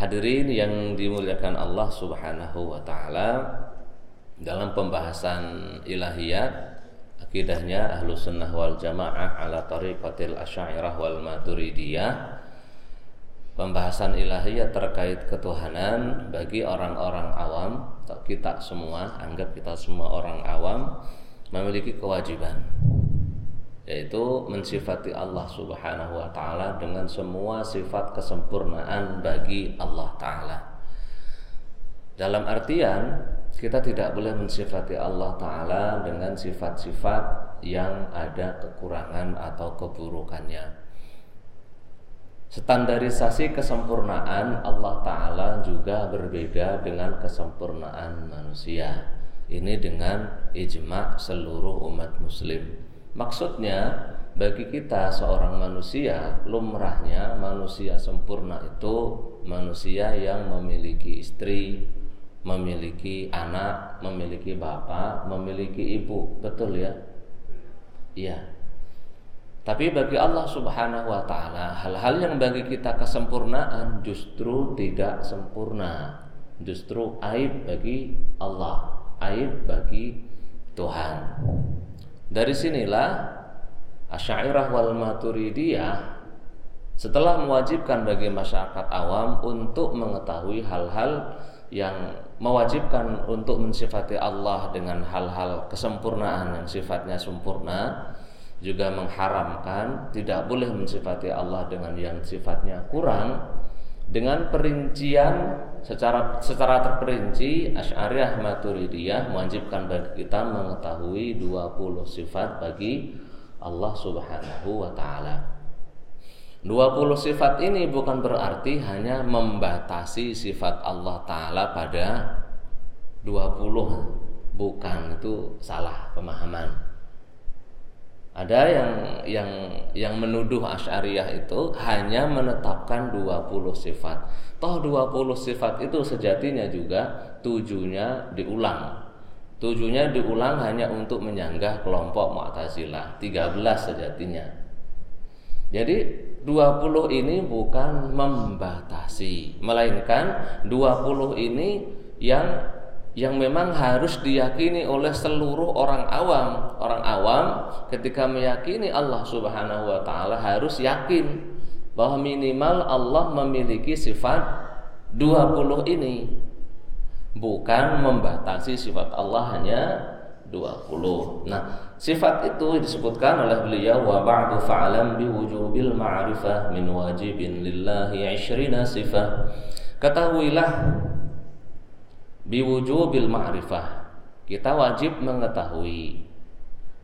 Hadirin yang dimuliakan Allah Subhanahu wa taala, dalam pembahasan ilahiyat akidahnya ahlu sunnah wal jamaah ala tariqatil asyairah wal maturidiyah pembahasan ilahiyat terkait ketuhanan bagi orang-orang awam atau kita semua anggap kita semua orang awam memiliki kewajiban yaitu mensifati Allah Subhanahu wa taala dengan semua sifat kesempurnaan bagi Allah taala. Dalam artian kita tidak boleh mensifati Allah taala dengan sifat-sifat yang ada kekurangan atau keburukannya. Standarisasi kesempurnaan Allah Ta'ala juga berbeda dengan kesempurnaan manusia Ini dengan ijma seluruh umat muslim Maksudnya bagi kita seorang manusia Lumrahnya manusia sempurna itu Manusia yang memiliki istri Memiliki anak Memiliki bapak Memiliki ibu Betul ya? Iya tapi bagi Allah Subhanahu wa taala, hal-hal yang bagi kita kesempurnaan justru tidak sempurna. Justru aib bagi Allah, aib bagi Tuhan. Dari sinilah Asy'ariyah wal Maturidiyah setelah mewajibkan bagi masyarakat awam untuk mengetahui hal-hal yang mewajibkan untuk mensifati Allah dengan hal-hal kesempurnaan yang sifatnya sempurna juga mengharamkan tidak boleh mensifati Allah dengan yang sifatnya kurang dengan perincian secara secara terperinci Asy'ariyah Maturidiyah mewajibkan bagi kita mengetahui 20 sifat bagi Allah Subhanahu wa taala. 20 sifat ini bukan berarti hanya membatasi sifat Allah taala pada 20. Bukan itu salah pemahaman. Ada yang yang yang menuduh Asy'ariyah itu hanya menetapkan 20 sifat. Toh 20 sifat itu sejatinya juga tujuhnya diulang. Tujuhnya diulang hanya untuk menyanggah kelompok Mu'tazilah. 13 sejatinya. Jadi 20 ini bukan membatasi, melainkan 20 ini yang yang memang harus diyakini oleh seluruh orang awam. Orang awam ketika meyakini Allah Subhanahu wa taala harus yakin bahwa minimal Allah memiliki sifat 20 ini. Bukan membatasi sifat Allah hanya 20. Nah, sifat itu disebutkan oleh beliau wa ba'du fa'lam bi wujubil ma'rifah min wajibin lillahi 20 sifat. Ketahuilah biwujubil ma'rifah. Kita wajib mengetahui.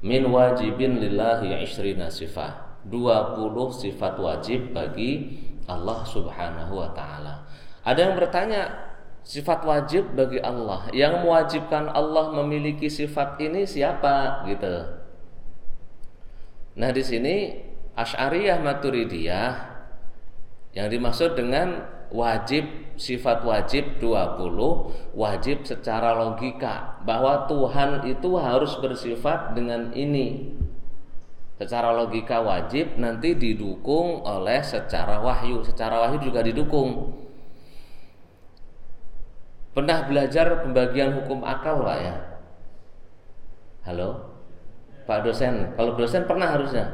Min wajibin lillahi isrina sifat 20 sifat wajib bagi Allah Subhanahu wa taala. Ada yang bertanya, sifat wajib bagi Allah. Yang mewajibkan Allah memiliki sifat ini siapa? Gitu. Nah, di sini Asy'ariyah Maturidiyah yang dimaksud dengan wajib sifat wajib 20 wajib secara logika bahwa Tuhan itu harus bersifat dengan ini. Secara logika wajib nanti didukung oleh secara wahyu secara wahyu juga didukung. Pernah belajar pembagian hukum akal pak ya? Halo? Pak dosen kalau dosen pernah harusnya?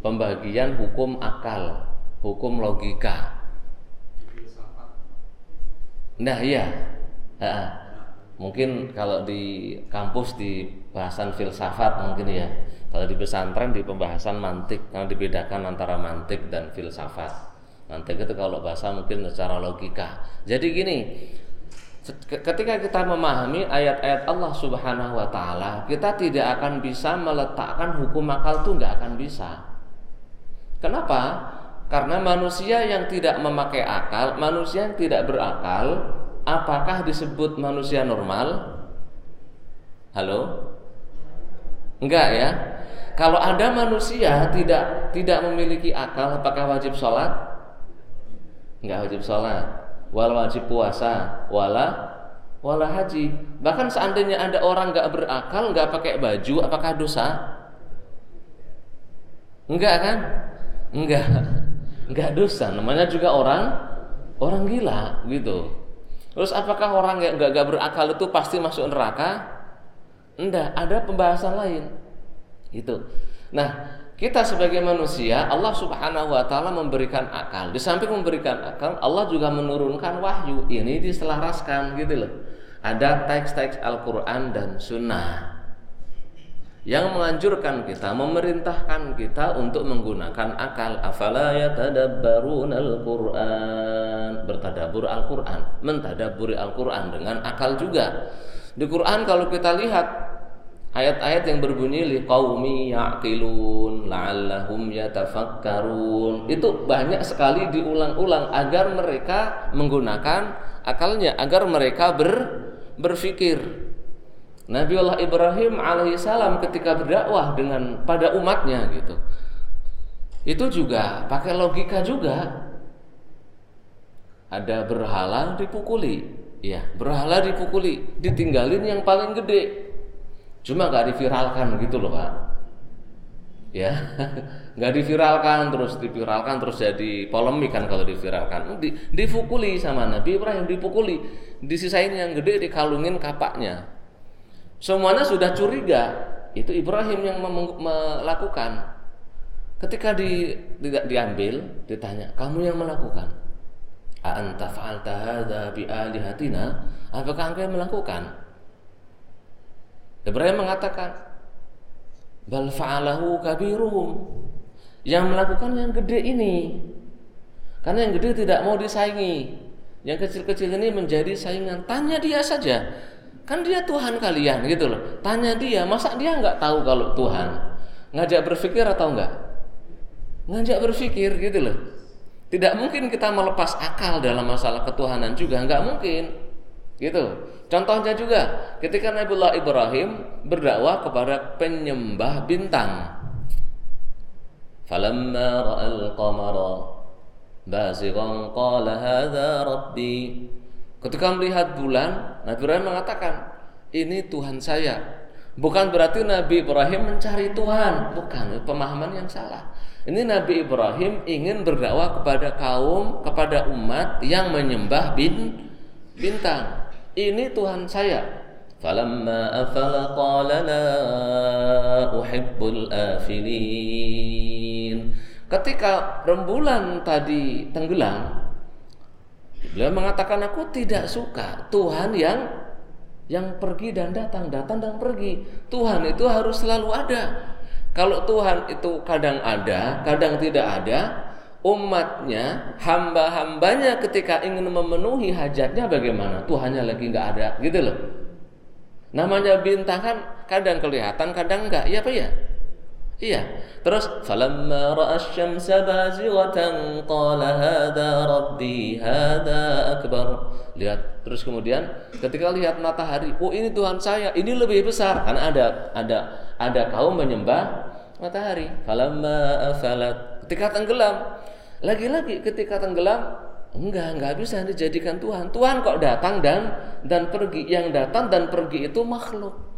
Pembagian hukum akal hukum logika Nah iya, ha, mungkin kalau di kampus di bahasan filsafat mungkin ya. Kalau di pesantren di pembahasan mantik, karena dibedakan antara mantik dan filsafat. Mantik itu kalau bahasa mungkin secara logika. Jadi gini, ketika kita memahami ayat-ayat Allah Subhanahu wa taala, kita tidak akan bisa meletakkan hukum akal itu nggak akan bisa. Kenapa? Karena manusia yang tidak memakai akal, manusia yang tidak berakal, apakah disebut manusia normal? Halo? Enggak ya. Kalau ada manusia tidak tidak memiliki akal, apakah wajib sholat? Enggak wajib sholat. Wala wajib puasa, wala wala haji. Bahkan seandainya ada orang nggak berakal, nggak pakai baju, apakah dosa? Enggak kan? Enggak. Enggak dosa, namanya juga orang orang gila gitu. Terus apakah orang yang gak, gak berakal itu pasti masuk neraka? Enggak, ada pembahasan lain. Itu. Nah, kita sebagai manusia, Allah Subhanahu wa taala memberikan akal. Di samping memberikan akal, Allah juga menurunkan wahyu. Ini diselaraskan gitu loh. Ada teks-teks Al-Qur'an dan sunnah yang menganjurkan kita, memerintahkan kita untuk menggunakan akal. Afala yatadabbarun al-Qur'an, bertadabur Al-Qur'an, mentadaburi Al-Qur'an dengan akal juga. Di Quran kalau kita lihat ayat-ayat yang berbunyi liqaumi ya'qilun la'allahum yatafakkarun itu banyak sekali diulang-ulang agar mereka menggunakan akalnya agar mereka ber, berpikir Nabi Allah Ibrahim alaihissalam ketika berdakwah dengan pada umatnya gitu. Itu juga pakai logika juga. Ada berhala dipukuli. Ya berhala dipukuli. Ditinggalin yang paling gede. Cuma gak diviralkan gitu loh pak. Ya nggak diviralkan terus diviralkan terus jadi polemik kan kalau diviralkan. Di, dipukuli sama Nabi Ibrahim dipukuli. Disisain yang gede dikalungin kapaknya Semuanya sudah curiga. Itu Ibrahim yang melakukan. Ketika di, tidak diambil, ditanya, "Kamu yang melakukan?" Anta bi alihatina? Apakah engkau yang melakukan? Ibrahim mengatakan, "Bal fa'alahu kabiruhum." Yang melakukan yang gede ini. Karena yang gede tidak mau disaingi. Yang kecil-kecil ini menjadi saingan. Tanya dia saja. Kan dia Tuhan kalian gitu loh. Tanya dia, masa dia nggak tahu kalau Tuhan? Ngajak berpikir atau enggak? Ngajak berpikir gitu loh. Tidak mungkin kita melepas akal dalam masalah ketuhanan juga, nggak mungkin. Gitu. Contohnya juga ketika Nabiullah Ibrahim berdakwah kepada penyembah bintang. Falamma ra'al qamara qala hadza rabbi Ketika melihat bulan, Nabi Ibrahim mengatakan, "Ini Tuhan saya." Bukan berarti Nabi Ibrahim mencari Tuhan, bukan pemahaman yang salah. Ini Nabi Ibrahim ingin berdakwah kepada kaum, kepada umat yang menyembah bin bintang. Ini Tuhan saya. Ketika rembulan tadi tenggelam, Beliau mengatakan aku tidak suka Tuhan yang yang pergi dan datang, datang dan pergi. Tuhan itu harus selalu ada. Kalau Tuhan itu kadang ada, kadang tidak ada, umatnya, hamba-hambanya ketika ingin memenuhi hajatnya bagaimana? Tuhannya lagi nggak ada, gitu loh. Namanya bintang kan kadang kelihatan, kadang enggak. Iya apa ya? Iya. Terus falamma ra'a asy-syamsa bazighatan qala hadza rabbi hadza akbar. Lihat terus kemudian ketika lihat matahari, oh ini Tuhan saya, ini lebih besar karena ada ada ada kaum menyembah matahari. Falamma afalat ketika tenggelam. Lagi-lagi ketika tenggelam enggak enggak bisa dijadikan Tuhan. Tuhan kok datang dan dan pergi. Yang datang dan pergi itu makhluk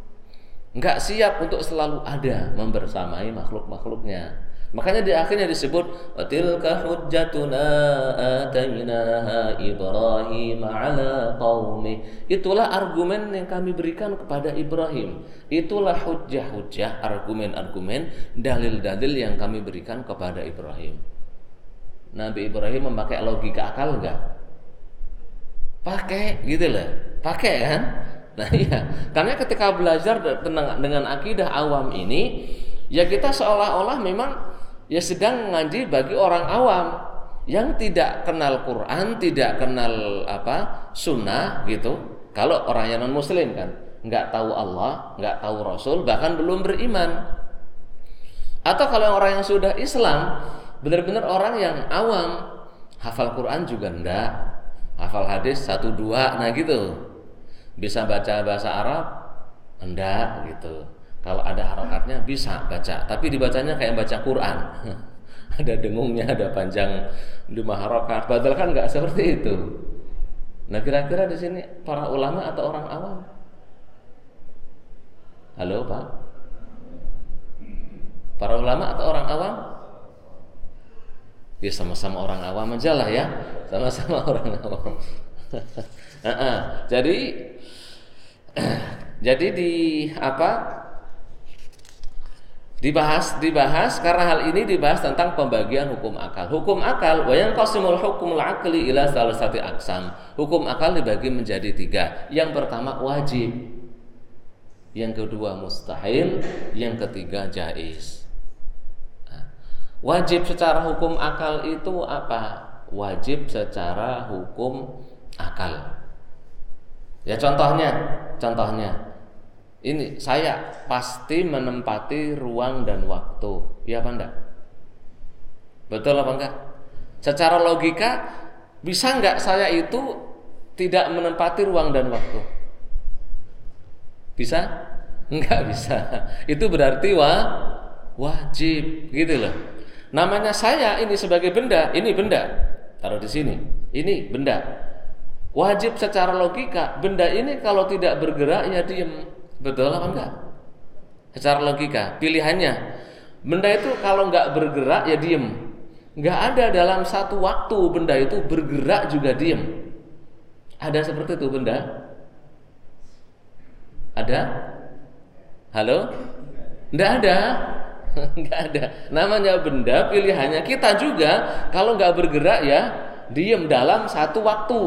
nggak siap untuk selalu ada membersamai makhluk-makhluknya. Makanya di akhirnya disebut tilka hujjatuna atainaha Ibrahim ala qaumi. Itulah argumen yang kami berikan kepada Ibrahim. Itulah hujjah-hujjah, argumen-argumen, dalil-dalil yang kami berikan kepada Ibrahim. Nabi Ibrahim memakai logika akal enggak? Pakai gitu loh. Pakai kan? Nah iya, karena ketika belajar dengan akidah awam ini, ya kita seolah-olah memang ya sedang ngaji bagi orang awam yang tidak kenal Quran, tidak kenal apa sunnah gitu. Kalau orang yang non Muslim kan, nggak tahu Allah, nggak tahu Rasul, bahkan belum beriman. Atau kalau orang yang sudah Islam, benar-benar orang yang awam, hafal Quran juga enggak, hafal hadis satu dua, nah gitu bisa baca bahasa Arab? Enggak gitu. Kalau ada harokatnya bisa baca. Tapi dibacanya kayak baca Quran. Ada dengungnya ada panjang lima harokat. Padahal kan nggak seperti itu. Nah kira-kira di sini para ulama atau orang awam? Halo pak? Para ulama atau orang awam? Ya sama-sama orang awam aja lah ya, sama-sama orang awam. jadi jadi di apa dibahas dibahas karena hal ini dibahas tentang pembagian hukum akal. Hukum akal wayang qasimul hukumul akli ila salasati aksam. Hukum akal dibagi menjadi tiga. Yang pertama wajib. Yang kedua mustahil, yang ketiga jais. Nah, wajib secara hukum akal itu apa? Wajib secara hukum akal. Ya contohnya, contohnya ini saya pasti menempati ruang dan waktu. Iya apa enggak? Betul apa enggak? Secara logika bisa enggak saya itu tidak menempati ruang dan waktu? Bisa? Enggak bisa. Itu berarti wa wajib gitu loh. Namanya saya ini sebagai benda, ini benda. Taruh di sini. Ini benda. Wajib secara logika, benda ini kalau tidak bergerak ya diem. Betul apa enggak? Secara logika, pilihannya. Benda itu kalau enggak bergerak ya diem. Enggak ada dalam satu waktu benda itu bergerak juga diem. Ada seperti itu benda? Ada? Halo? Enggak ada. Enggak ada. Namanya benda pilihannya kita juga kalau enggak bergerak ya diem dalam satu waktu.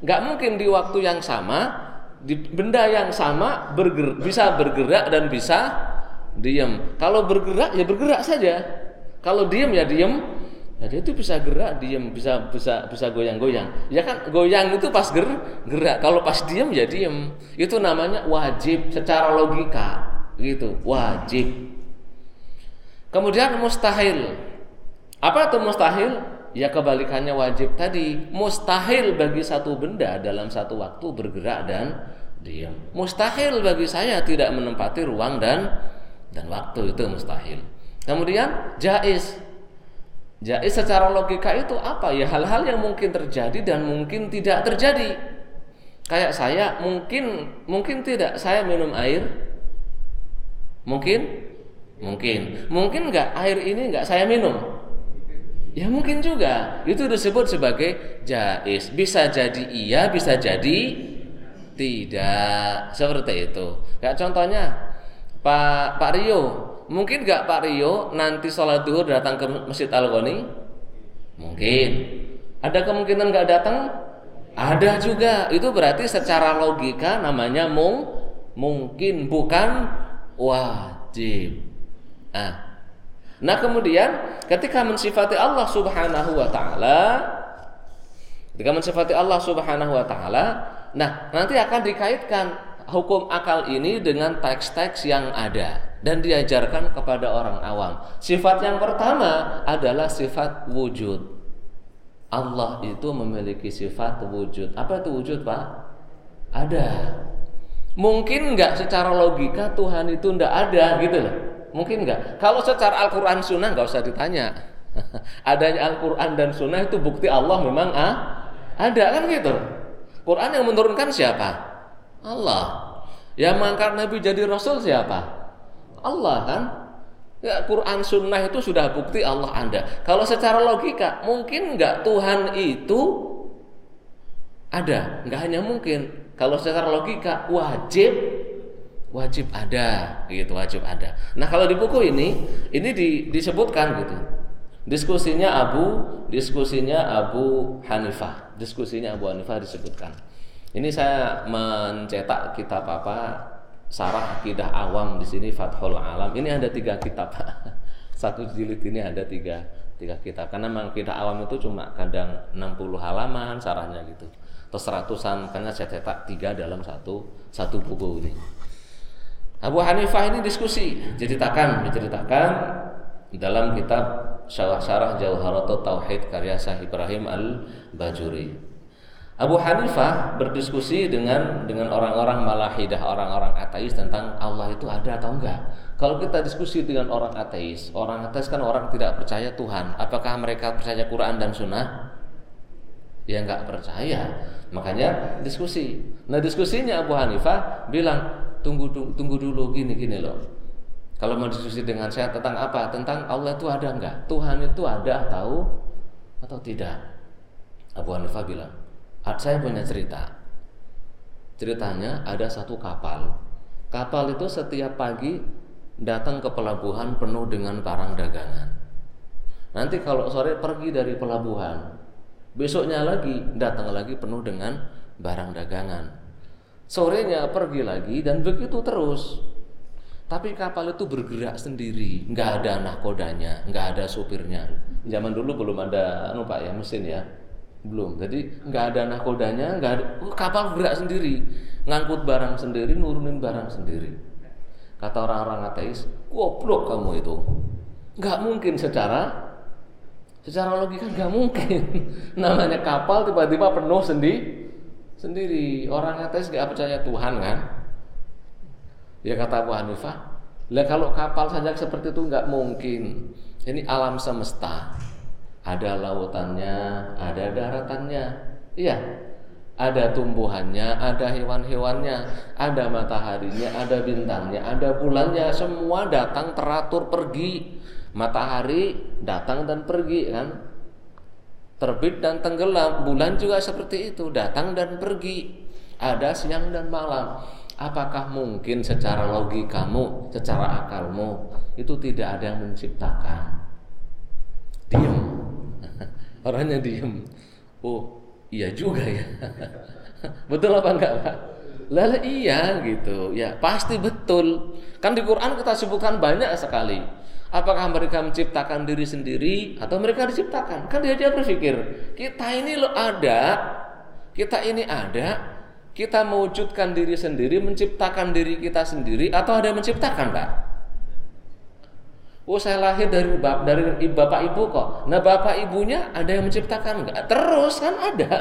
Enggak mungkin di waktu yang sama di benda yang sama bergerak, bisa bergerak dan bisa diam. Kalau bergerak ya bergerak saja. Kalau diam ya diam. Ya dia itu bisa gerak, diam, bisa bisa bisa goyang-goyang. Ya kan goyang itu pas ger, gerak. Kalau pas diam ya diam. Itu namanya wajib secara logika gitu, wajib. Kemudian mustahil. Apa itu mustahil? Ya kebalikannya wajib tadi. Mustahil bagi satu benda dalam satu waktu bergerak dan diam. Mustahil bagi saya tidak menempati ruang dan dan waktu itu mustahil. Kemudian jais. Jais secara logika itu apa ya? Hal-hal yang mungkin terjadi dan mungkin tidak terjadi. Kayak saya mungkin mungkin tidak saya minum air. Mungkin mungkin mungkin nggak air ini nggak saya minum. Ya mungkin juga. Itu disebut sebagai jais. Bisa jadi iya, bisa jadi tidak seperti itu. Kayak contohnya Pak Pak Rio, mungkin nggak Pak Rio nanti sholat duhur datang ke Masjid Al Ghani? Mungkin. Ada kemungkinan nggak datang? Ada juga. Itu berarti secara logika namanya mung mungkin bukan wajib. Nah, nah kemudian ketika mensifati Allah Subhanahu wa taala ketika mensifati Allah Subhanahu wa taala Nah, nanti akan dikaitkan hukum akal ini dengan teks-teks yang ada dan diajarkan kepada orang awam. Sifat yang pertama adalah sifat wujud. Allah itu memiliki sifat wujud. Apa itu wujud, Pak? Ada. Mungkin nggak secara logika Tuhan itu ndak ada gitu loh. Mungkin nggak. Kalau secara Al-Quran Sunnah nggak usah ditanya. Adanya Al-Quran dan Sunnah itu bukti Allah memang ah, ada kan gitu. Quran yang menurunkan siapa? Allah. Yang mengangkat Nabi jadi Rasul siapa? Allah kan? Ya, Quran Sunnah itu sudah bukti Allah ada. Kalau secara logika mungkin nggak Tuhan itu ada? Nggak hanya mungkin. Kalau secara logika wajib wajib ada, gitu wajib ada. Nah kalau di buku ini ini di, disebutkan gitu. Diskusinya Abu, diskusinya Abu Hanifah diskusinya Abu Hanifah disebutkan. Ini saya mencetak kitab apa? Sarah Akidah Awam di sini Fathul Alam. Ini ada tiga kitab. Satu jilid ini ada tiga tiga kitab. Karena memang Akidah Awam itu cuma kadang 60 halaman sarahnya gitu. Terus seratusan karena saya cetak tiga dalam satu satu buku ini. Abu Hanifah ini diskusi, ceritakan, diceritakan dalam kitab syarah-syarah Jauharatul Tauhid karya Syekh Ibrahim Al-Bajuri. Abu Hanifah berdiskusi dengan dengan orang-orang malahidah, orang-orang ateis tentang Allah itu ada atau enggak. Kalau kita diskusi dengan orang ateis, orang ateis kan orang tidak percaya Tuhan. Apakah mereka percaya Quran dan Sunnah? Ya enggak percaya. Makanya diskusi. Nah diskusinya Abu Hanifah bilang tunggu tunggu dulu gini gini loh kalau mau diskusi dengan saya tentang apa? Tentang Allah itu ada enggak? Tuhan itu ada atau atau tidak? Abu Hanifah bilang, saya punya cerita. Ceritanya ada satu kapal. Kapal itu setiap pagi datang ke pelabuhan penuh dengan barang dagangan. Nanti kalau sore pergi dari pelabuhan, besoknya lagi datang lagi penuh dengan barang dagangan. Sorenya pergi lagi dan begitu terus. Tapi kapal itu bergerak sendiri, nggak ada nahkodanya, nggak ada supirnya. Zaman dulu belum ada, anu pak ya mesin ya, belum. Jadi nggak ada nahkodanya, nggak ada. Oh, kapal bergerak sendiri, ngangkut barang sendiri, nurunin barang sendiri. Kata orang-orang ateis, goblok kamu itu. Nggak mungkin secara secara logika nggak mungkin. Namanya kapal tiba-tiba penuh sendiri sendiri. Orang ateis nggak percaya Tuhan kan? Ya kata Abu Hanifah, lah kalau kapal saja seperti itu nggak mungkin. Ini alam semesta. Ada lautannya, ada daratannya. Iya. Ada tumbuhannya, ada hewan-hewannya, ada mataharinya, ada bintangnya, ada bulannya, semua datang teratur pergi. Matahari datang dan pergi kan? Terbit dan tenggelam, bulan juga seperti itu, datang dan pergi. Ada siang dan malam Apakah mungkin secara logikamu, secara akalmu itu tidak ada yang menciptakan? Diam. Orangnya diam. Oh, iya juga ya. betul apa enggak, Pak? Lalu iya gitu. Ya, pasti betul. Kan di Quran kita sebutkan banyak sekali. Apakah mereka menciptakan diri sendiri atau mereka diciptakan? Kan dia dia berpikir, kita ini lo ada, kita ini ada, kita mewujudkan diri sendiri, menciptakan diri kita sendiri, atau ada yang menciptakan, Pak? Oh, saya lahir dari bapak, dari bapak ibu kok. Nah, bapak ibunya ada yang menciptakan enggak? Terus kan ada.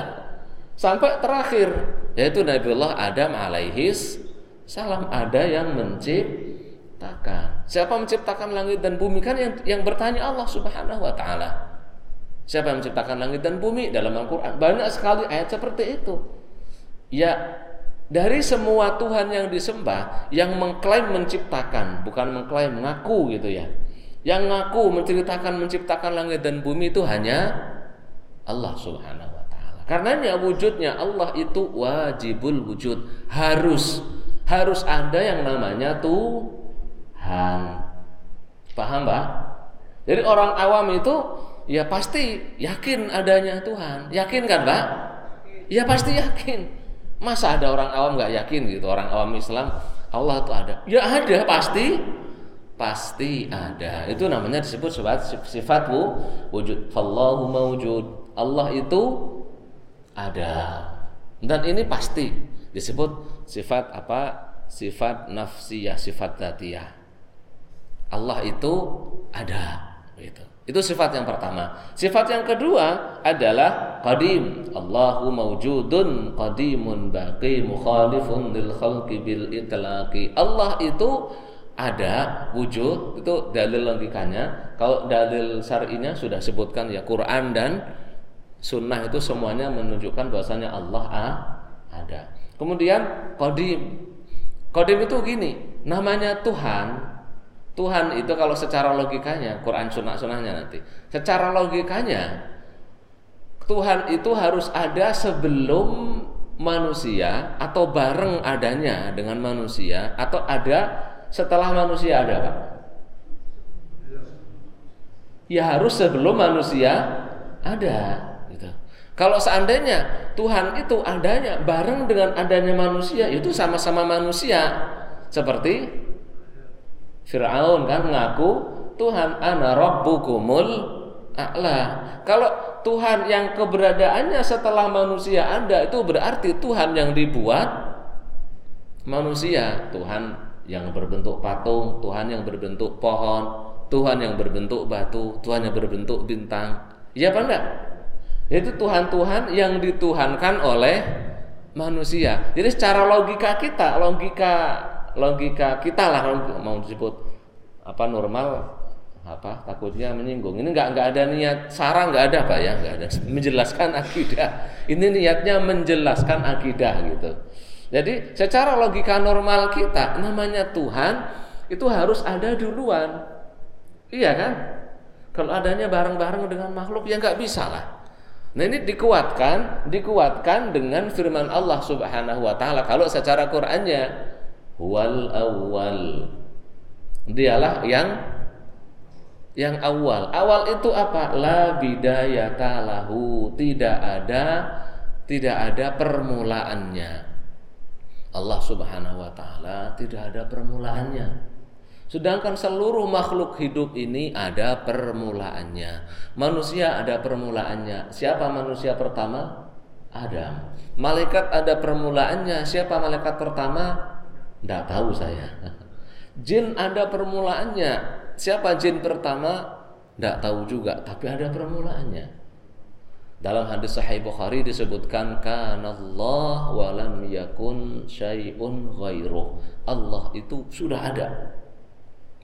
Sampai terakhir, yaitu Nabiullah Adam alaihis salam ada yang menciptakan. Siapa menciptakan langit dan bumi kan yang yang bertanya Allah Subhanahu wa taala. Siapa yang menciptakan langit dan bumi dalam Al-Qur'an? Banyak sekali ayat seperti itu. Ya, dari semua Tuhan yang disembah, yang mengklaim menciptakan, bukan mengklaim mengaku gitu ya. Yang ngaku menceritakan menciptakan langit dan bumi itu hanya Allah Subhanahu wa taala. Karenanya wujudnya Allah itu wajibul wujud, harus harus ada yang namanya Tuhan. Paham, Pak? Jadi orang awam itu ya pasti yakin adanya Tuhan. Yakin kan, Pak? Ya pasti yakin. Masa ada orang awam nggak yakin gitu orang awam Islam Allah itu ada? Ya ada pasti, pasti ada. Itu namanya disebut sifat sifat wujud. Fallahu mawujud. Allah itu ada. Dan ini pasti disebut sifat apa? Sifat nafsiyah, sifat datiyah. Allah itu ada. Gitu. Itu sifat yang pertama. Sifat yang kedua adalah qadim. Allahu mawjudun qadimun baqi mukhalifun lil khalqi bil itlaqi. Allah itu ada wujud itu dalil logikanya. Kalau dalil syar'inya sudah sebutkan ya Quran dan sunnah itu semuanya menunjukkan bahwasanya Allah ada. Kemudian qadim. Qadim itu gini, namanya Tuhan Tuhan itu kalau secara logikanya Quran sunnah sunnahnya nanti. Secara logikanya Tuhan itu harus ada sebelum manusia atau bareng adanya dengan manusia atau ada setelah manusia ada Pak ya harus sebelum manusia ada gitu. kalau seandainya Tuhan itu adanya bareng dengan adanya manusia itu sama-sama manusia. Seperti Fir'aun kan mengaku Tuhan ana rabbukumul a'la. Kalau Tuhan yang keberadaannya setelah manusia ada itu berarti Tuhan yang dibuat manusia, Tuhan yang berbentuk patung, Tuhan yang berbentuk pohon, Tuhan yang berbentuk batu, Tuhan yang berbentuk bintang. Iya apa enggak? Itu Tuhan-Tuhan yang dituhankan oleh manusia. Jadi secara logika kita, logika logika kita lah mau disebut apa normal apa takutnya menyinggung. Ini nggak nggak ada niat sarang nggak ada pak ya nggak ada. Menjelaskan akidah. Ini niatnya menjelaskan akidah gitu. Jadi secara logika normal kita namanya Tuhan itu harus ada duluan. Iya kan? Kalau adanya bareng-bareng dengan makhluk ya nggak bisa lah. Nah ini dikuatkan, dikuatkan dengan firman Allah Subhanahu wa taala. Kalau secara Qur'annya wal awal. Dialah yang yang awal. Awal itu apa? La bidayata lahu. Tidak ada tidak ada permulaannya. Allah Subhanahu wa taala tidak ada permulaannya. Sedangkan seluruh makhluk hidup ini ada permulaannya. Manusia ada permulaannya. Siapa manusia pertama? Adam. Malaikat ada permulaannya. Siapa malaikat pertama? Tidak tahu saya. Jin ada permulaannya. Siapa jin pertama? Tidak tahu juga, tapi ada permulaannya. Dalam hadis Sahih Bukhari disebutkan kanallah walam yakun syai'un ghairuh. Allah itu sudah ada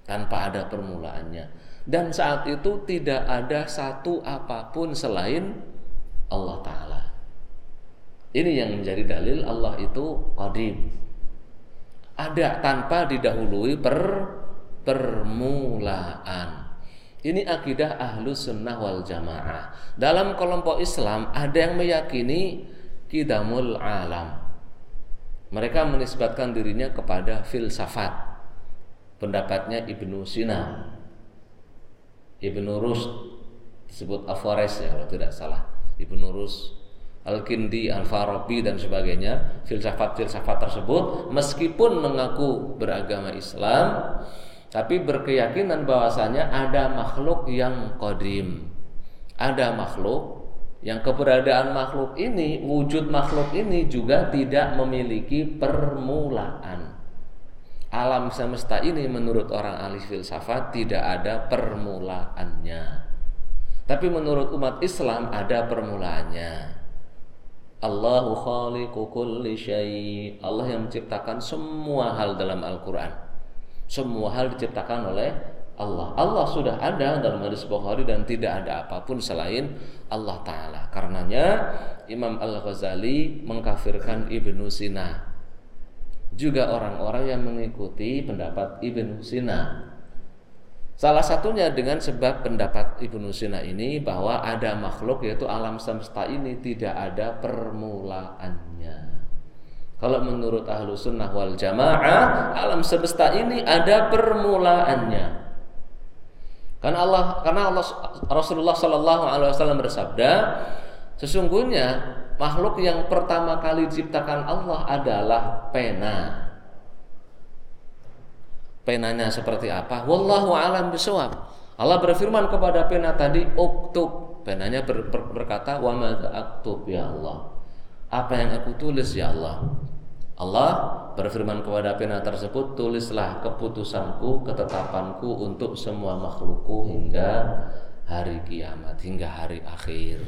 tanpa ada permulaannya dan saat itu tidak ada satu apa pun selain Allah taala. Ini yang menjadi dalil Allah itu qadim. Ada tanpa didahului per permulaan. Ini akidah ahlu sunnah wal jamaah. Dalam kelompok Islam ada yang meyakini kidamul alam. Mereka menisbatkan dirinya kepada filsafat pendapatnya Ibnu Sina Ibnu Rus disebut Afares ya kalau tidak salah Ibnu Rus Al-Kindi, Al-Farabi dan sebagainya filsafat-filsafat tersebut meskipun mengaku beragama Islam tapi berkeyakinan bahwasanya ada makhluk yang kodim ada makhluk yang keberadaan makhluk ini wujud makhluk ini juga tidak memiliki permulaan alam semesta ini menurut orang ahli filsafat tidak ada permulaannya. Tapi menurut umat Islam ada permulaannya. Allahu khaliqu kulli syai. Allah yang menciptakan semua hal dalam Al-Qur'an. Semua hal diciptakan oleh Allah. Allah sudah ada dalam hadis Bukhari dan tidak ada apa pun selain Allah taala. Karenanya Imam Al-Ghazali mengkafirkan Ibnu Sina juga orang-orang yang mengikuti pendapat Ibnu Sina. Salah satunya dengan sebab pendapat Ibnu Sina ini bahwa ada makhluk yaitu alam semesta ini tidak ada permulaannya. Kalau menurut ahlu sunnah wal jamaah alam semesta ini ada permulaannya. Karena Allah karena Allah Rasulullah Shallallahu Alaihi Wasallam bersabda, sesungguhnya makhluk yang pertama kali diciptakan Allah adalah pena. Penanya seperti apa? Wallahu alam bisawab. Allah berfirman kepada pena tadi, "Uktub." Penanya ber, ber, berkata, "Wa aktub ya Allah?" Apa yang aku tulis ya Allah? Allah berfirman kepada pena tersebut, "Tulislah keputusanku, ketetapanku untuk semua makhlukku hingga hari kiamat, hingga hari akhir."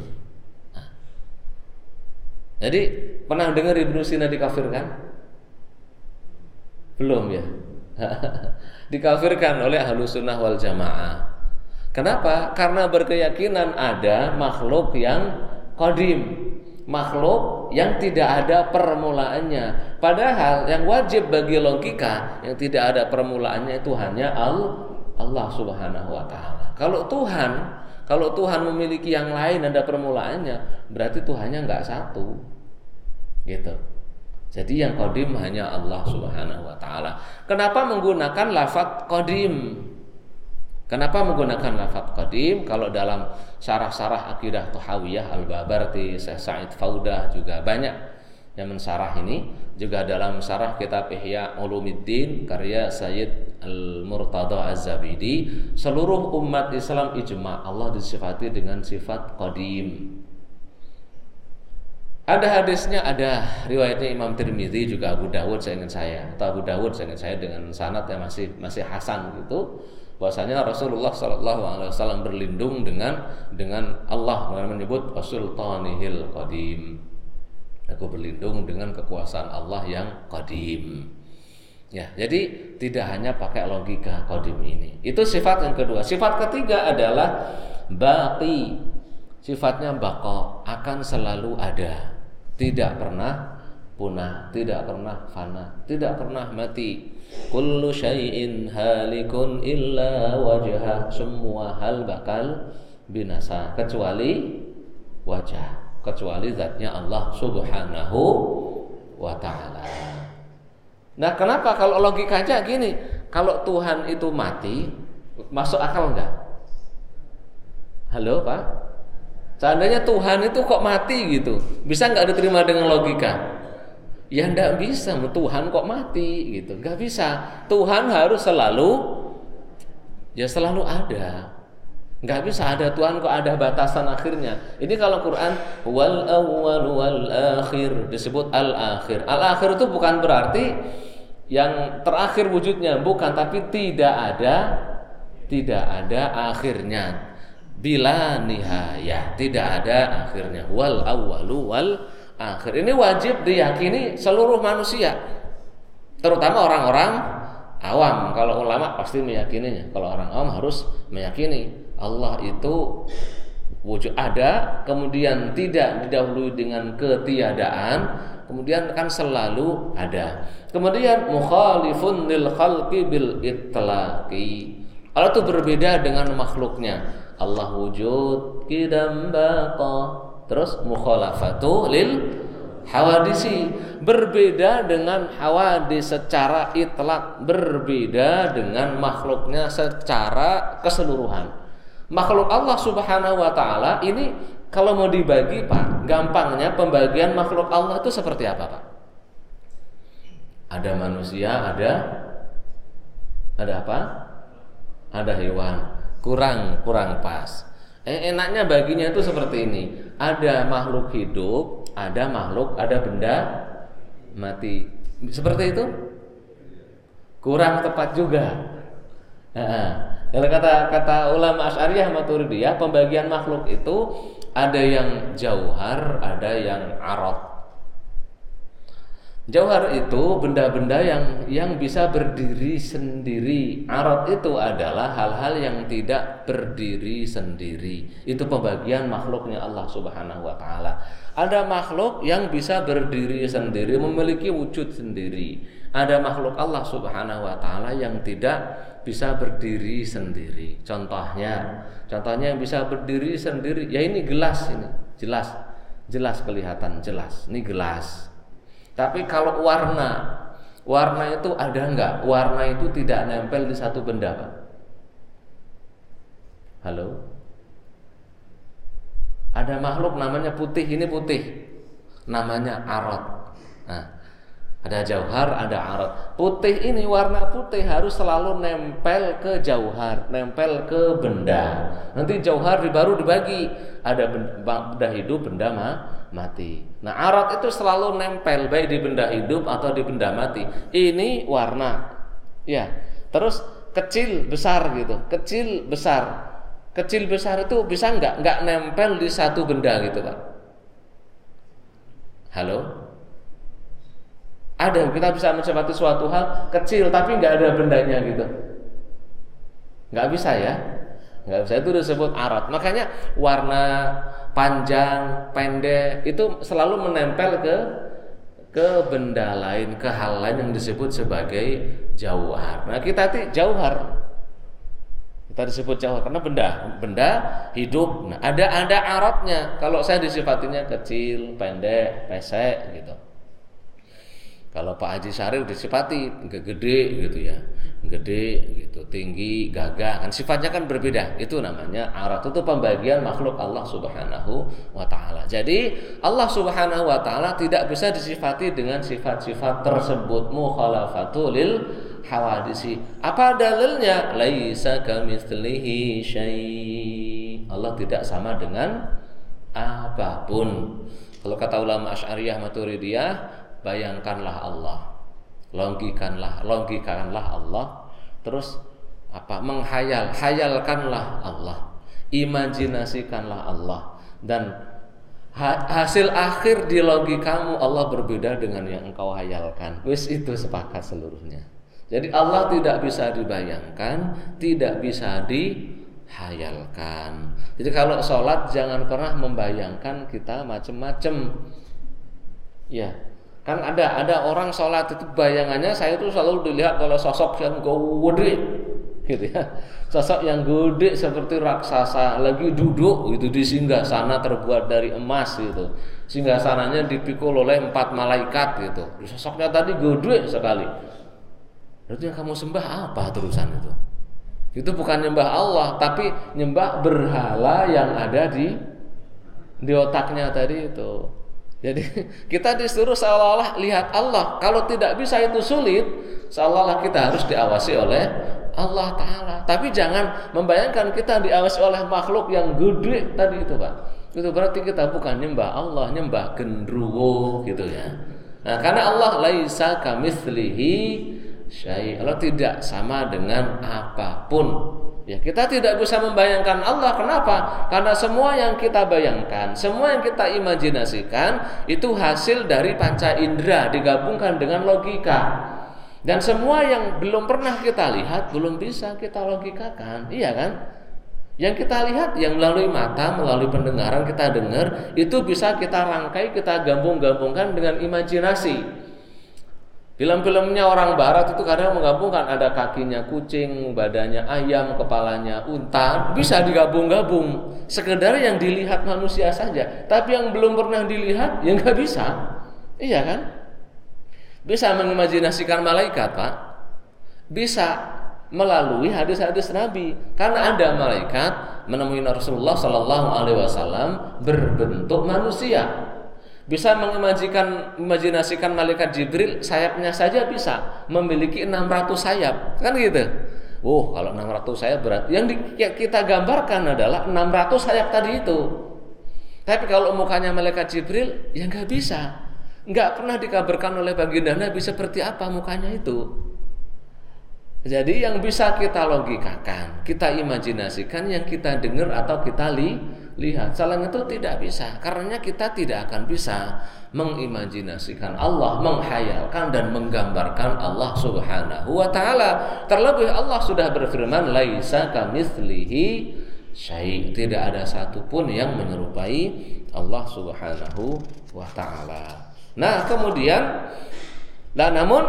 Jadi pernah dengar Ibnu Sina dikafirkan? Belum ya. dikafirkan oleh ahlu sunnah wal jamaah. Kenapa? Karena berkeyakinan ada makhluk yang kodim, makhluk yang tidak ada permulaannya. Padahal yang wajib bagi logika yang tidak ada permulaannya itu hanya Allah Subhanahu wa taala. Kalau Tuhan kalau Tuhan memiliki yang lain ada permulaannya, berarti Tuhannya nggak satu. Gitu. Jadi yang kodim hanya Allah Subhanahu wa taala. Kenapa menggunakan lafat kodim? Kenapa menggunakan lafat kodim? Kalau dalam syarah-syarah akidah Tuhawiyah Al-Babarti, Syekh Said Faudah juga banyak yang mensarah ini. Juga dalam syarah kitab Ihya Ulumuddin karya Sayyid Al-Murtada Az-Zabidi seluruh umat Islam ijma Allah disifati dengan sifat qadim ada hadisnya ada riwayatnya Imam Tirmidzi juga Abu Dawud saya ingin saya. Atau Abu Dawud saya ingin saya dengan sanad yang masih masih hasan gitu. Bahwasanya Rasulullah Shallallahu Alaihi Wasallam berlindung dengan dengan Allah. Menyebut Sultanihil Qadim. Aku berlindung dengan kekuasaan Allah yang Qadim. Ya, jadi tidak hanya pakai logika kodim ini. Itu sifat yang kedua. Sifat ketiga adalah baki. Sifatnya bako akan selalu ada, tidak pernah punah, tidak pernah fana, tidak pernah mati. Kullu syai'in halikun illa wajah. Semua hal bakal binasa kecuali wajah, kecuali zatnya Allah Subhanahu wa taala. Nah, kenapa kalau logikanya gini? Kalau Tuhan itu mati, masuk akal enggak? Halo, Pak? Seandainya Tuhan itu kok mati gitu, bisa nggak diterima dengan logika? Ya ndak bisa, Tuhan kok mati gitu, nggak bisa. Tuhan harus selalu, ya selalu ada. Nggak bisa ada Tuhan kok ada batasan akhirnya. Ini kalau Quran wal awal wal akhir disebut al akhir. Al akhir itu bukan berarti yang terakhir wujudnya bukan tapi tidak ada tidak ada akhirnya bila nihayah tidak ada akhirnya. Wal awalu wal akhir. Ini wajib diyakini seluruh manusia terutama orang-orang awam. Kalau ulama pasti meyakininya. Kalau orang awam harus meyakini Allah itu wujud ada kemudian tidak didahului dengan ketiadaan kemudian akan selalu ada. Kemudian mukhalifun lil khalqi bil itlaqi. Allah itu berbeda dengan makhluknya Allah wujud kidam baqa terus mukhalafatu lil hawadisi berbeda dengan hawadis secara itlak berbeda dengan makhluknya secara keseluruhan makhluk Allah Subhanahu wa taala ini kalau mau dibagi Pak, gampangnya pembagian makhluk Allah itu seperti apa Pak? Ada manusia, ada ada apa? Ada hewan. Kurang kurang pas. Eh, enaknya baginya itu seperti ini. Ada makhluk hidup, ada makhluk, ada benda mati. Seperti itu? Kurang tepat juga. Nah, kalau kata kata ulama Asy'ariyah Maturidiyah, pembagian makhluk itu ada yang jauhar, ada yang arot. Jauhar itu benda-benda yang yang bisa berdiri sendiri. Arot itu adalah hal-hal yang tidak berdiri sendiri. Itu pembagian makhluknya Allah Subhanahu wa taala. Ada makhluk yang bisa berdiri sendiri, memiliki wujud sendiri. Ada makhluk Allah Subhanahu wa taala yang tidak bisa berdiri sendiri. Contohnya, contohnya yang bisa berdiri sendiri, ya ini gelas ini, jelas, jelas kelihatan jelas. Ini gelas. Tapi kalau warna, warna itu ada enggak? Warna itu tidak nempel di satu benda, Pak. Halo? Ada makhluk namanya putih, ini putih. Namanya arot. Nah, ada jauhar, ada arat. Putih ini warna putih harus selalu nempel ke jauhar, nempel ke benda. Nanti jauhar baru dibagi. Ada benda hidup, benda mati. Nah, arat itu selalu nempel baik di benda hidup atau di benda mati. Ini warna. Ya. Terus kecil, besar gitu. Kecil, besar. Kecil besar itu bisa nggak nggak nempel di satu benda gitu, Pak? Halo? Ada kita bisa mencermati suatu hal kecil tapi nggak ada bendanya gitu. Nggak bisa ya. Nggak bisa itu disebut arat. Makanya warna panjang, pendek itu selalu menempel ke ke benda lain, ke hal lain yang disebut sebagai jauhar. Nah, kita itu jauhar. Kita disebut jauhar karena benda, benda hidup. Nah, ada ada aratnya. Kalau saya disifatinya kecil, pendek, pesek gitu. Kalau Pak Haji Syarif disifati gede gitu ya, gede gitu, tinggi, gagah kan sifatnya kan berbeda. Itu namanya arat itu pembagian makhluk Allah Subhanahu wa taala. Jadi Allah Subhanahu wa taala tidak bisa disifati dengan sifat-sifat tersebut mukhalafatul lil hawadisi. Apa dalilnya? Laisa kamitslihi syai. Allah tidak sama dengan apa pun. Kalau kata ulama Asy'ariyah Maturidiyah, bayangkanlah Allah. Logikakanlah logikakanlah Allah. Terus apa? Menghayal hayalkanlah Allah. Imajinasikanlah Allah. Dan hasil akhir di logikamu Allah berbeda dengan yang engkau hayalkan. Wis itu sepakat seluruhnya. Jadi Allah tidak bisa dibayangkan tidak bisa dihayalkan. Jadi kalau sholat jangan pernah membayangkan kita macam-macam ya Kan ada ada orang sholat itu bayangannya saya itu selalu dilihat oleh sosok yang gede gitu ya. Sosok yang gede seperti raksasa lagi duduk itu di singgah sana terbuat dari emas gitu. Singgah sananya dipikul oleh empat malaikat gitu. Sosoknya tadi gede sekali. Berarti yang kamu sembah apa terusan itu? Itu bukan nyembah Allah, tapi nyembah berhala yang ada di di otaknya tadi itu. Jadi kita disuruh seolah-olah lihat Allah. Kalau tidak bisa itu sulit, seolah-olah kita harus diawasi oleh Allah Ta'ala. Tapi jangan membayangkan kita diawasi oleh makhluk yang gede tadi itu Pak. Itu berarti kita bukan nyembah Allah, nyembah gendruwo gitu ya. Nah, karena Allah laisa kamitslihi syai. Allah tidak sama dengan apa pun. Ya, kita tidak bisa membayangkan Allah. Kenapa? Karena semua yang kita bayangkan, semua yang kita imajinasikan itu hasil dari panca indera digabungkan dengan logika. Dan semua yang belum pernah kita lihat belum bisa kita logikakan. Iya kan? Yang kita lihat yang melalui mata, melalui pendengaran kita dengar, itu bisa kita rangkai, kita gabung-gabungkan dengan imajinasi. Film-filmnya orang barat itu kadang menggabungkan ada kakinya kucing, badannya ayam, kepalanya unta, bisa digabung-gabung. Sekedar yang dilihat manusia saja, tapi yang belum pernah dilihat ya nggak bisa. Iya kan? Bisa mengimajinasikan malaikat, Pak. Bisa melalui hadis-hadis Nabi. Karena ada malaikat menemui Rasulullah Shallallahu alaihi wasallam berbentuk manusia bisa mengimajikan imajinasikan malaikat Jibril sayapnya saja bisa. Memiliki 600 sayap. Kan gitu? Oh kalau 600 sayap berat yang di, ya kita gambarkan adalah 600 sayap tadi itu. Tapi kalau mukanya malaikat Jibril ya nggak bisa. Nggak pernah dikabarkan oleh baginda Nabi seperti apa mukanya itu jadi yang bisa kita logikakan kita imajinasikan yang kita dengar atau kita li lihat. Selain itu tidak bisa, karena kita tidak akan bisa mengimajinasikan Allah, menghayalkan dan menggambarkan Allah Subhanahu wa taala. Terlebih Allah sudah berfirman, "Laisa kamitslihi syai." Tidak ada satupun yang menyerupai Allah Subhanahu wa taala. Nah, kemudian nah namun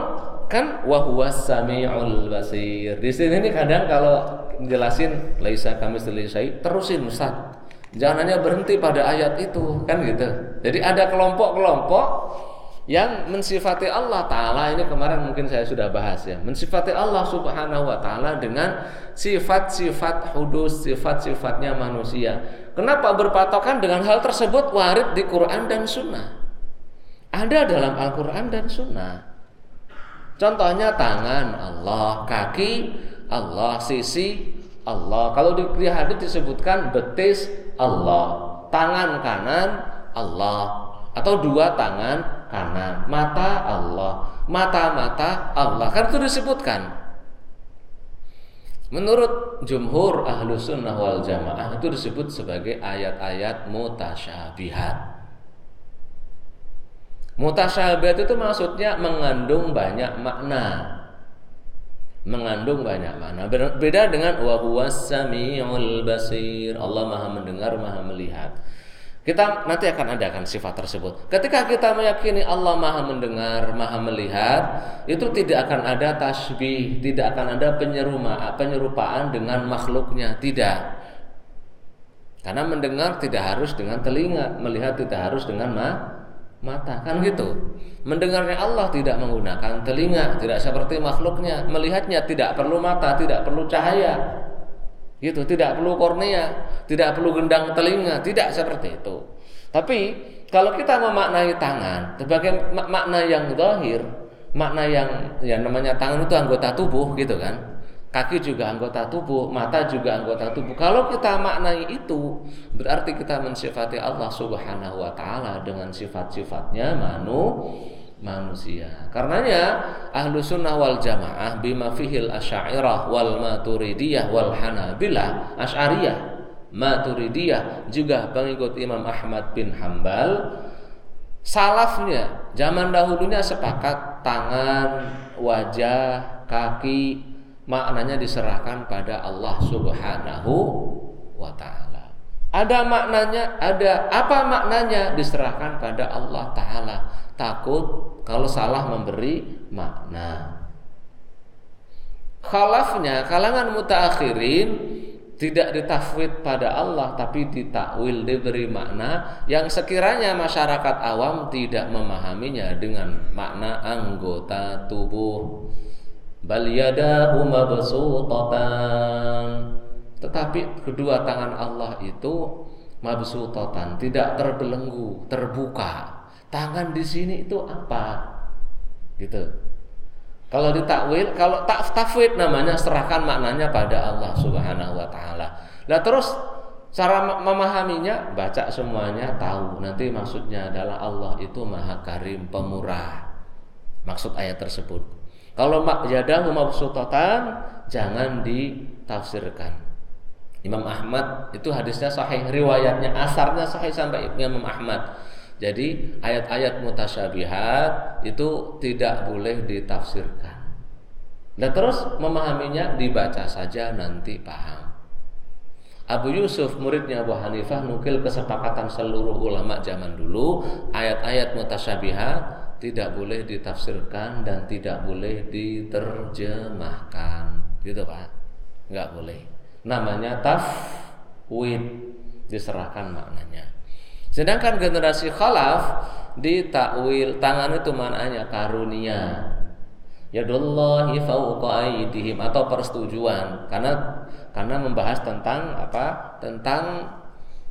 kan wahwas samiul basir. Di sini nih kadang kalau jelasin laisa kamitslihi syai, terusin Ustaz. Jangan hanya berhenti pada ayat itu, kan gitu. Jadi ada kelompok-kelompok yang mensifati Allah Ta'ala. Ini kemarin mungkin saya sudah bahas ya. Mensifati Allah Subhanahu Wa Ta'ala dengan sifat-sifat hudus sifat-sifatnya manusia. Kenapa berpatokan dengan hal tersebut? Warid di Quran dan Sunnah. Ada dalam Al-Quran dan Sunnah contohnya tangan Allah. Kaki Allah. Sisi Allah. Kalau di hadis disebutkan betis Allah, tangan kanan Allah. Atau dua tangan kanan, mata Allah, mata-mata Allah. Kan itu disebutkan. Menurut jumhur ahlu sunnah wal jamaah itu disebut sebagai ayat-ayat mutasyabihat. Mutasyabihat itu maksudnya mengandung banyak makna mengandung banyak makna. Beda dengan wa samiul basir. Allah Maha mendengar, Maha melihat. Kita nanti akan adakan sifat tersebut. Ketika kita meyakini Allah Maha mendengar, Maha melihat, itu tidak akan ada tasbih, tidak akan ada penyeruma, penyerupaan dengan makhluknya, tidak. Karena mendengar tidak harus dengan telinga, melihat tidak harus dengan ma mata, kan gitu. Mendengarnya Allah tidak menggunakan telinga, tidak seperti makhluknya. Melihatnya tidak perlu mata, tidak perlu cahaya. Gitu, tidak perlu kornea, tidak perlu gendang telinga, tidak seperti itu. Tapi kalau kita memaknai tangan sebagai makna yang zahir, makna yang ya namanya tangan itu anggota tubuh gitu kan kaki juga anggota tubuh, mata juga anggota tubuh. Kalau kita maknai itu, berarti kita mensifati Allah Subhanahu wa taala dengan sifat-sifatnya manu manusia. Karenanya ahlu sunnah wal jamaah bima fihil asyairah wal maturidiyah wal hanabilah asyariyah maturidiyah juga pengikut Imam Ahmad bin Hambal salafnya zaman dahulunya sepakat tangan wajah kaki maknanya diserahkan pada Allah Subhanahu wa taala. Ada maknanya, ada apa maknanya diserahkan pada Allah taala takut kalau salah memberi makna. Khalafnya kalangan mutaakhirin tidak ditafwid pada Allah tapi ditakwil diberi makna yang sekiranya masyarakat awam tidak memahaminya dengan makna anggota tubuh bal yadahu mabsutatan tetapi kedua tangan Allah itu mabsutatan tidak terbelenggu terbuka tangan di sini itu apa gitu kalau ditakwil, kalau tak tafwid namanya serahkan maknanya pada Allah Subhanahu wa taala. Nah, terus cara memahaminya baca semuanya tahu. Nanti maksudnya adalah Allah itu Maha Karim, Pemurah. Maksud ayat tersebut. Kalau yadahu mabsutatan jangan ditafsirkan. Imam Ahmad itu hadisnya sahih riwayatnya asarnya sahih sampai Imam Ahmad jadi ayat-ayat mutasyabihat itu tidak boleh ditafsirkan. Dan terus memahaminya dibaca saja nanti paham. Abu Yusuf muridnya Abu Hanifah nukil kesepakatan seluruh ulama zaman dulu ayat-ayat mutasyabihat tidak boleh ditafsirkan dan tidak boleh diterjemahkan. Gitu Pak. Nggak boleh. Namanya tafwid. Diserahkan maknanya. Sedangkan generasi khalaf ditakwil tangan itu maknanya karunia. Yadullahi fauqa aydihim. Atau persetujuan. Karena karena membahas tentang apa? Tentang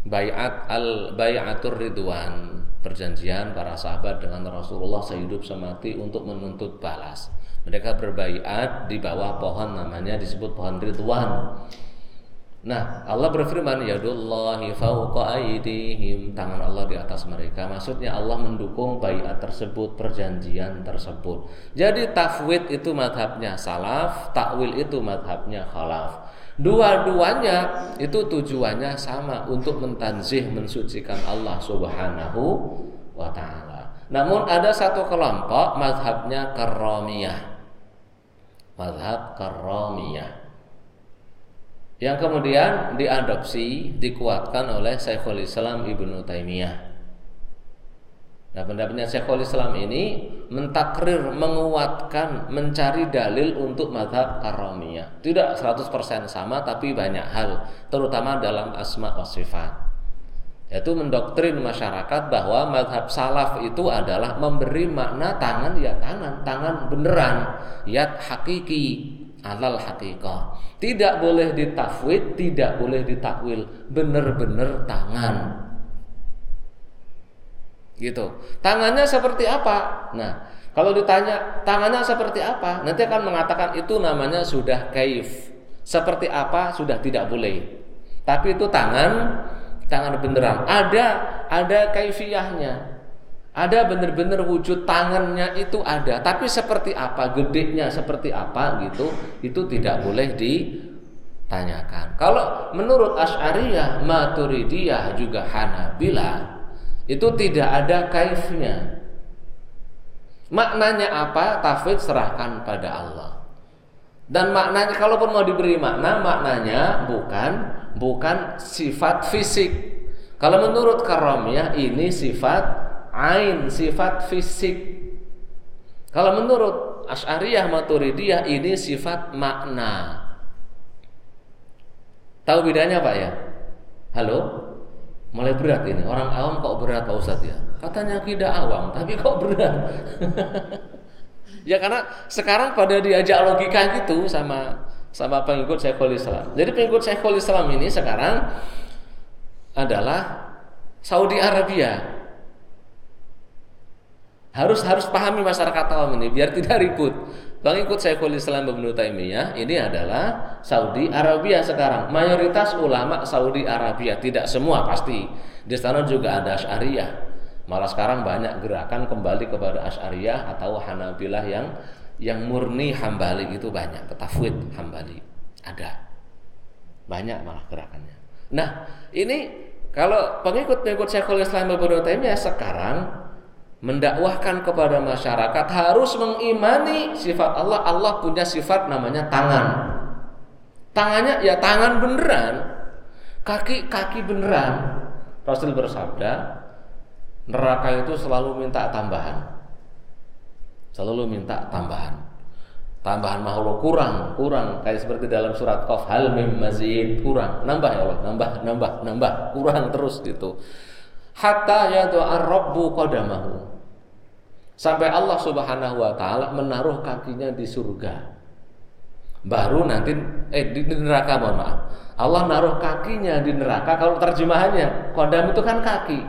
bayat al bayatur ridwan, perjanjian para sahabat dengan Rasulullah sehidup semati untuk menuntut balas. Mereka berbaiat di bawah pohon namanya disebut pohon ridwan. Nah, Allah berfirman, "Yadullahi fawqa aydihim." Tangan Allah di atas mereka. Maksudnya Allah mendukung baiat tersebut, perjanjian tersebut. Jadi tafwid itu madhabnya salaf, takwil itu madhabnya khalaf. Dua-duanya itu tujuannya sama untuk mentanzih, mensucikan Allah Subhanahu wa taala. Namun ada satu kelompok madhabnya karomiyah. Madhab karomiyah yang kemudian diadopsi, dikuatkan oleh Syekhul Islam Ibnu Taimiyah. Nah, pendapatnya Syekhul Islam ini mentakrir, menguatkan, mencari dalil untuk madhab karomiyah. Tidak 100% sama, tapi banyak hal, terutama dalam asma wa sifat. Yaitu mendoktrin masyarakat bahwa madhab salaf itu adalah memberi makna tangan ya tangan, tangan beneran, yat hakiki, alal hakikah. Tidak boleh ditafwid, tidak boleh ditakwil, benar-benar tangan. Gitu. Tangannya seperti apa? Nah, kalau ditanya tangannya seperti apa, nanti akan mengatakan itu namanya sudah kaif. Seperti apa sudah tidak boleh. Tapi itu tangan, tangan beneran. Ada ada kaifiyahnya. Ada benar-benar wujud tangannya itu ada, tapi seperti apa, gedenya seperti apa gitu, itu tidak boleh ditanyakan. Kalau menurut Asy'ariyah, Maturidiyah juga Hanabila itu tidak ada kaifnya. Maknanya apa? Tafwid serahkan pada Allah. Dan maknanya kalaupun mau diberi makna, maknanya bukan bukan sifat fisik. Kalau menurut Karamiyah ini sifat ain sifat fisik. Kalau menurut Asy'ariyah Maturidiyah ini sifat makna. Tahu bedanya Pak ya? Halo? Mulai berat ini. Orang awam kok berat Pak Ustadz ya? Katanya tidak awam, tapi kok berat? ya karena sekarang pada diajak logika gitu sama sama pengikut Syekhul Islam. Jadi pengikut Syekhul Islam ini sekarang adalah Saudi Arabia harus harus pahami masyarakat awam ini biar tidak ribut. Pengikut Syekhul Islam Ibnu Taimiyah ini adalah Saudi Arabia sekarang. Mayoritas ulama Saudi Arabia, tidak semua pasti. Di sana juga ada Asy'ariyah. Malah sekarang banyak gerakan kembali kepada Asy'ariyah atau Hanabilah yang yang murni Hambali itu banyak, petafwid Hambali. Ada. Banyak malah gerakannya. Nah, ini kalau pengikut-pengikut Syekhul Islam Ibnu Taimiyah sekarang mendakwahkan kepada masyarakat harus mengimani sifat Allah. Allah punya sifat namanya tangan. Tangannya ya tangan beneran, kaki kaki beneran. Rasul bersabda, neraka itu selalu minta tambahan. Selalu minta tambahan. Tambahan makhluk kurang, kurang kayak seperti dalam surat Qaf hal mim mazid kurang, nambah ya Allah, nambah, nambah, nambah, kurang terus gitu. Hatta doa rabbu qadamahu. Sampai Allah Subhanahu wa taala menaruh kakinya di surga. Baru nanti eh di neraka mohon maaf. Allah naruh kakinya di neraka kalau terjemahannya kodam itu kan kaki.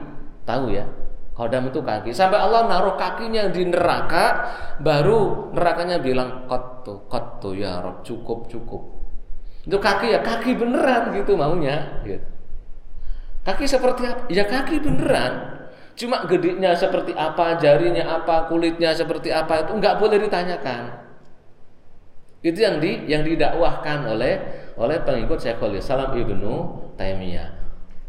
Tahu ya? Kodam itu kaki. Sampai Allah naruh kakinya di neraka, baru nerakanya bilang kotu, kotu ya Rob, cukup, cukup. Itu kaki ya kaki beneran gitu maunya. Gitu. Kaki seperti apa? Ya kaki beneran. Cuma gediknya seperti apa, jarinya apa, kulitnya seperti apa itu nggak boleh ditanyakan. Itu yang di yang didakwahkan oleh oleh pengikut Syekhul Islam Ibnu Taimiyah.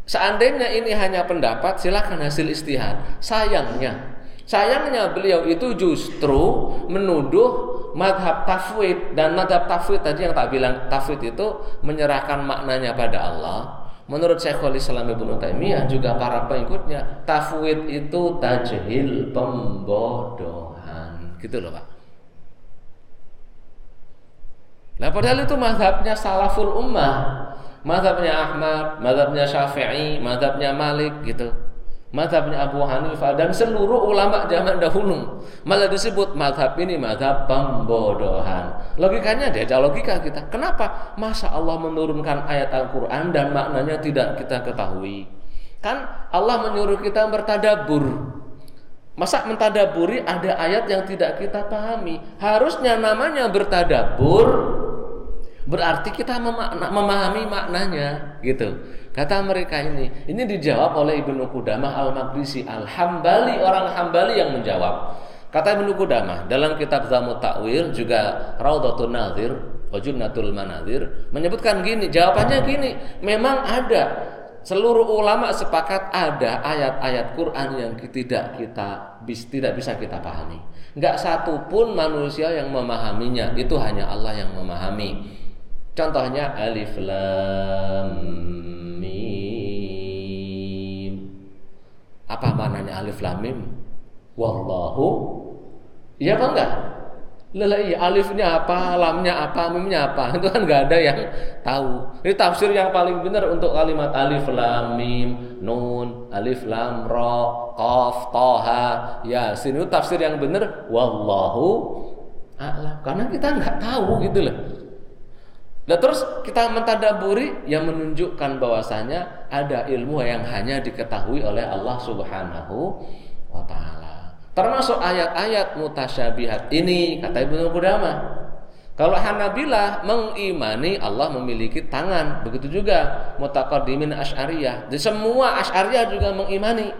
Seandainya ini hanya pendapat, silakan hasil istihad. Sayangnya, sayangnya beliau itu justru menuduh madhab tafwid dan madhab tafwid tadi yang tak bilang tafwid itu menyerahkan maknanya pada Allah. Menurut Syekhul Islam Ibnu Taimiyah juga para pengikutnya, tafwid itu tajhil pembodohan. Gitu loh, Pak. Nah, padahal itu madhabnya salaful ummah Madhabnya Ahmad, madhabnya Syafi'i, madhabnya Malik gitu. Madhabnya Abu Hanifah dan seluruh ulama zaman dahulu malah disebut madhab ini madhab pembodohan. Logikanya dia ada logika kita. Kenapa? Masa Allah menurunkan ayat Al-Quran dan maknanya tidak kita ketahui? Kan Allah menyuruh kita bertadabur. Masa mentadaburi ada ayat yang tidak kita pahami? Harusnya namanya bertadabur Berarti kita memahami maknanya gitu. Kata mereka ini, ini dijawab oleh Ibnu Qudamah Al-Maqdisi Al-Hambali, orang Hambali yang menjawab. Kata Ibnu Qudamah dalam kitab Zamu Ta'wil juga Raudatul Nazir, Wajunnatul Manazir menyebutkan gini, jawabannya gini, memang ada seluruh ulama sepakat ada ayat-ayat Quran yang tidak kita tidak bisa kita pahami. Enggak satu pun manusia yang memahaminya, itu hanya Allah yang memahami. Contohnya alif lam mim. Apa maknanya alif lam mim? Wallahu. Iya apa enggak? Lelai alifnya apa, lamnya apa, mimnya apa? Itu kan enggak ada yang tahu. Ini tafsir yang paling benar untuk kalimat alif lam mim Nun, alif lam ro, qaf, toha Yasin. Itu tafsir yang benar. Wallahu a'lam. Karena kita nggak tahu gitu loh Nah terus kita mentadaburi yang menunjukkan bahwasanya ada ilmu yang hanya diketahui oleh Allah Subhanahu wa taala. Termasuk ayat-ayat mutasyabihat ini kata Ibnu Qudamah. Kalau Hanabilah mengimani Allah memiliki tangan, begitu juga mutaqaddimin Asy'ariyah. Di semua Asy'ariyah juga mengimani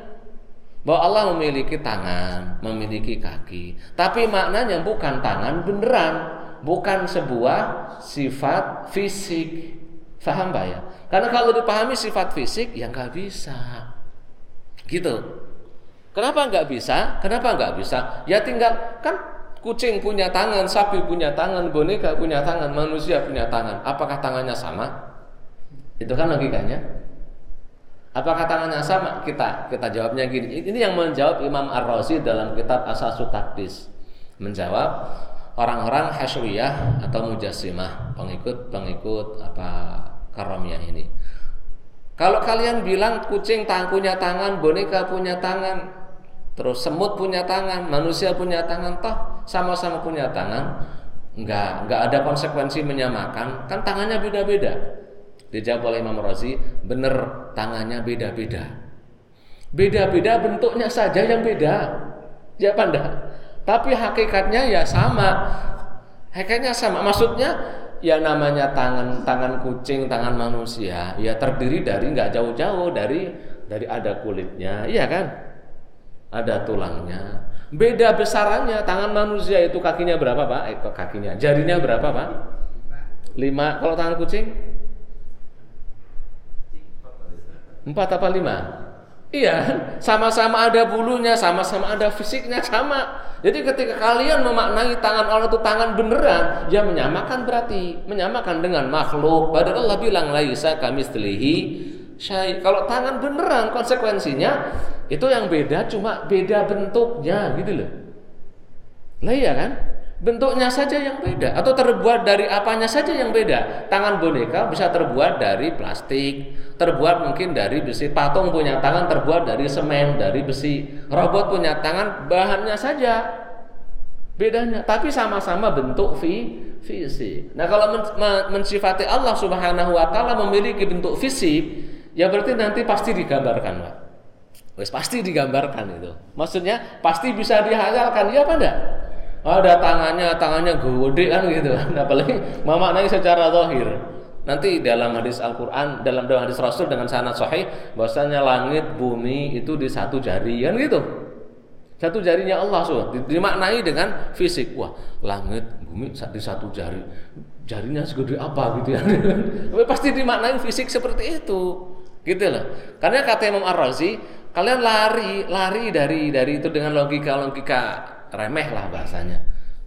bahwa Allah memiliki tangan, memiliki kaki. Tapi maknanya bukan tangan beneran, bukan sebuah sifat fisik. Faham Pak ya? Karena kalau dipahami sifat fisik ya nggak bisa. Gitu. Kenapa nggak bisa? Kenapa nggak bisa? Ya tinggal kan kucing punya tangan, sapi punya tangan, boneka punya tangan, manusia punya tangan. Apakah tangannya sama? Itu kan logikanya. Apakah tangannya sama? Kita kita jawabnya gini. Ini yang menjawab Imam Ar-Razi dalam kitab Asasu Takdis. Menjawab orang-orang Hasyawiyah atau Mujassimah, pengikut-pengikut apa Karamiyah ini. Kalau kalian bilang kucing tang punya tangan, boneka punya tangan, terus semut punya tangan, manusia punya tangan, toh sama-sama punya tangan, enggak enggak ada konsekuensi menyamakan, kan tangannya beda-beda. Dijawab oleh Imam Razi, benar tangannya beda-beda. Beda-beda bentuknya saja yang beda. Ya enggak? Tapi hakikatnya ya sama. Hakikatnya sama. Maksudnya ya namanya tangan tangan kucing, tangan manusia, ya terdiri dari nggak jauh-jauh dari dari ada kulitnya, iya kan? Ada tulangnya. Beda besarannya tangan manusia itu kakinya berapa pak? Eh, kakinya, jarinya berapa pak? Lima. Kalau tangan kucing? Empat apa lima? Iya, sama-sama ada bulunya, sama-sama ada fisiknya, sama. Jadi ketika kalian memaknai tangan Allah itu tangan beneran, ya menyamakan berarti menyamakan dengan makhluk. Padahal Allah bilang laisa kami setelihi syai. Kalau tangan beneran konsekuensinya itu yang beda cuma beda bentuknya gitu loh. Lah iya kan? Bentuknya saja yang beda atau terbuat dari apanya saja yang beda. Tangan boneka bisa terbuat dari plastik, terbuat mungkin dari besi. Patung punya tangan terbuat dari semen, dari besi. Robot punya tangan bahannya saja bedanya, tapi sama-sama bentuk fi fisik. Nah, kalau men mensifati Allah Subhanahu wa taala memiliki bentuk fisik, ya berarti nanti pasti digambarkan, Pak. Pasti digambarkan itu. Maksudnya pasti bisa dihalalkan, ya apa enggak? Ada tangannya, tangannya gede kan gitu. Nah, apalagi memaknai secara zahir. Nanti dalam hadis Al-Qur'an, dalam dalam hadis Rasul dengan sanad sahih bahwasanya langit, bumi itu di satu jari kan gitu. Satu jarinya Allah so, dimaknai dengan fisik. Wah, langit, bumi di satu jari. Jarinya segede apa gitu ya. Pasti dimaknai fisik seperti itu. Gitu loh. Karena kata Imam Ar-Razi, kalian lari, lari dari dari itu dengan logika-logika remeh lah bahasanya.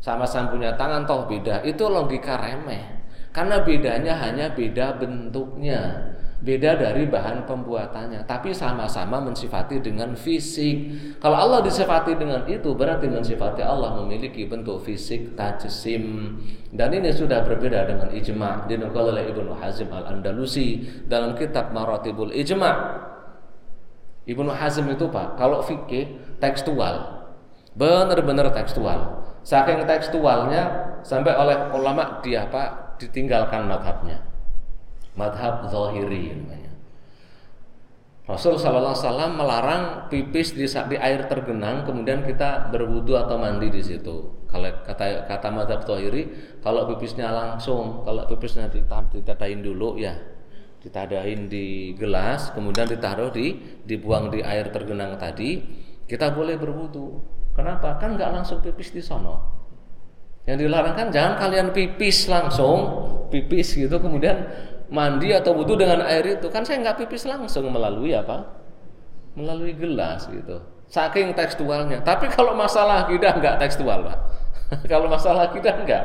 Sama-sama punya tangan toh beda. Itu logika remeh. Karena bedanya hanya beda bentuknya beda dari bahan pembuatannya, tapi sama-sama mensifati dengan fisik. Kalau Allah disifati dengan itu berarti mensifati Allah memiliki bentuk fisik tajsim. Dan ini sudah berbeda dengan ijma dinukul oleh Ibnu Hazm Al-Andalusi dalam kitab Maratibul Ijma. Ibnu Hazm itu Pak, kalau fikih tekstual. Benar-benar tekstual. Saking tekstualnya sampai oleh ulama dia apa ditinggalkan madhabnya madhab zahiri namanya. Rasul Sallallahu melarang pipis di, di air tergenang, kemudian kita berwudu atau mandi di situ. Kalau kata kata madhab zahiri, kalau pipisnya langsung, kalau pipisnya ditadain dulu ya, ditadain di gelas, kemudian ditaruh di dibuang di air tergenang tadi, kita boleh berwudu. Kenapa? Kan nggak langsung pipis di sono. Yang dilarang kan jangan kalian pipis langsung, pipis gitu kemudian mandi atau wudhu dengan air itu. Kan saya nggak pipis langsung melalui apa? Melalui gelas gitu. Saking tekstualnya. Tapi kalau masalah kita nggak tekstual pak. Kalau masalah kita nggak.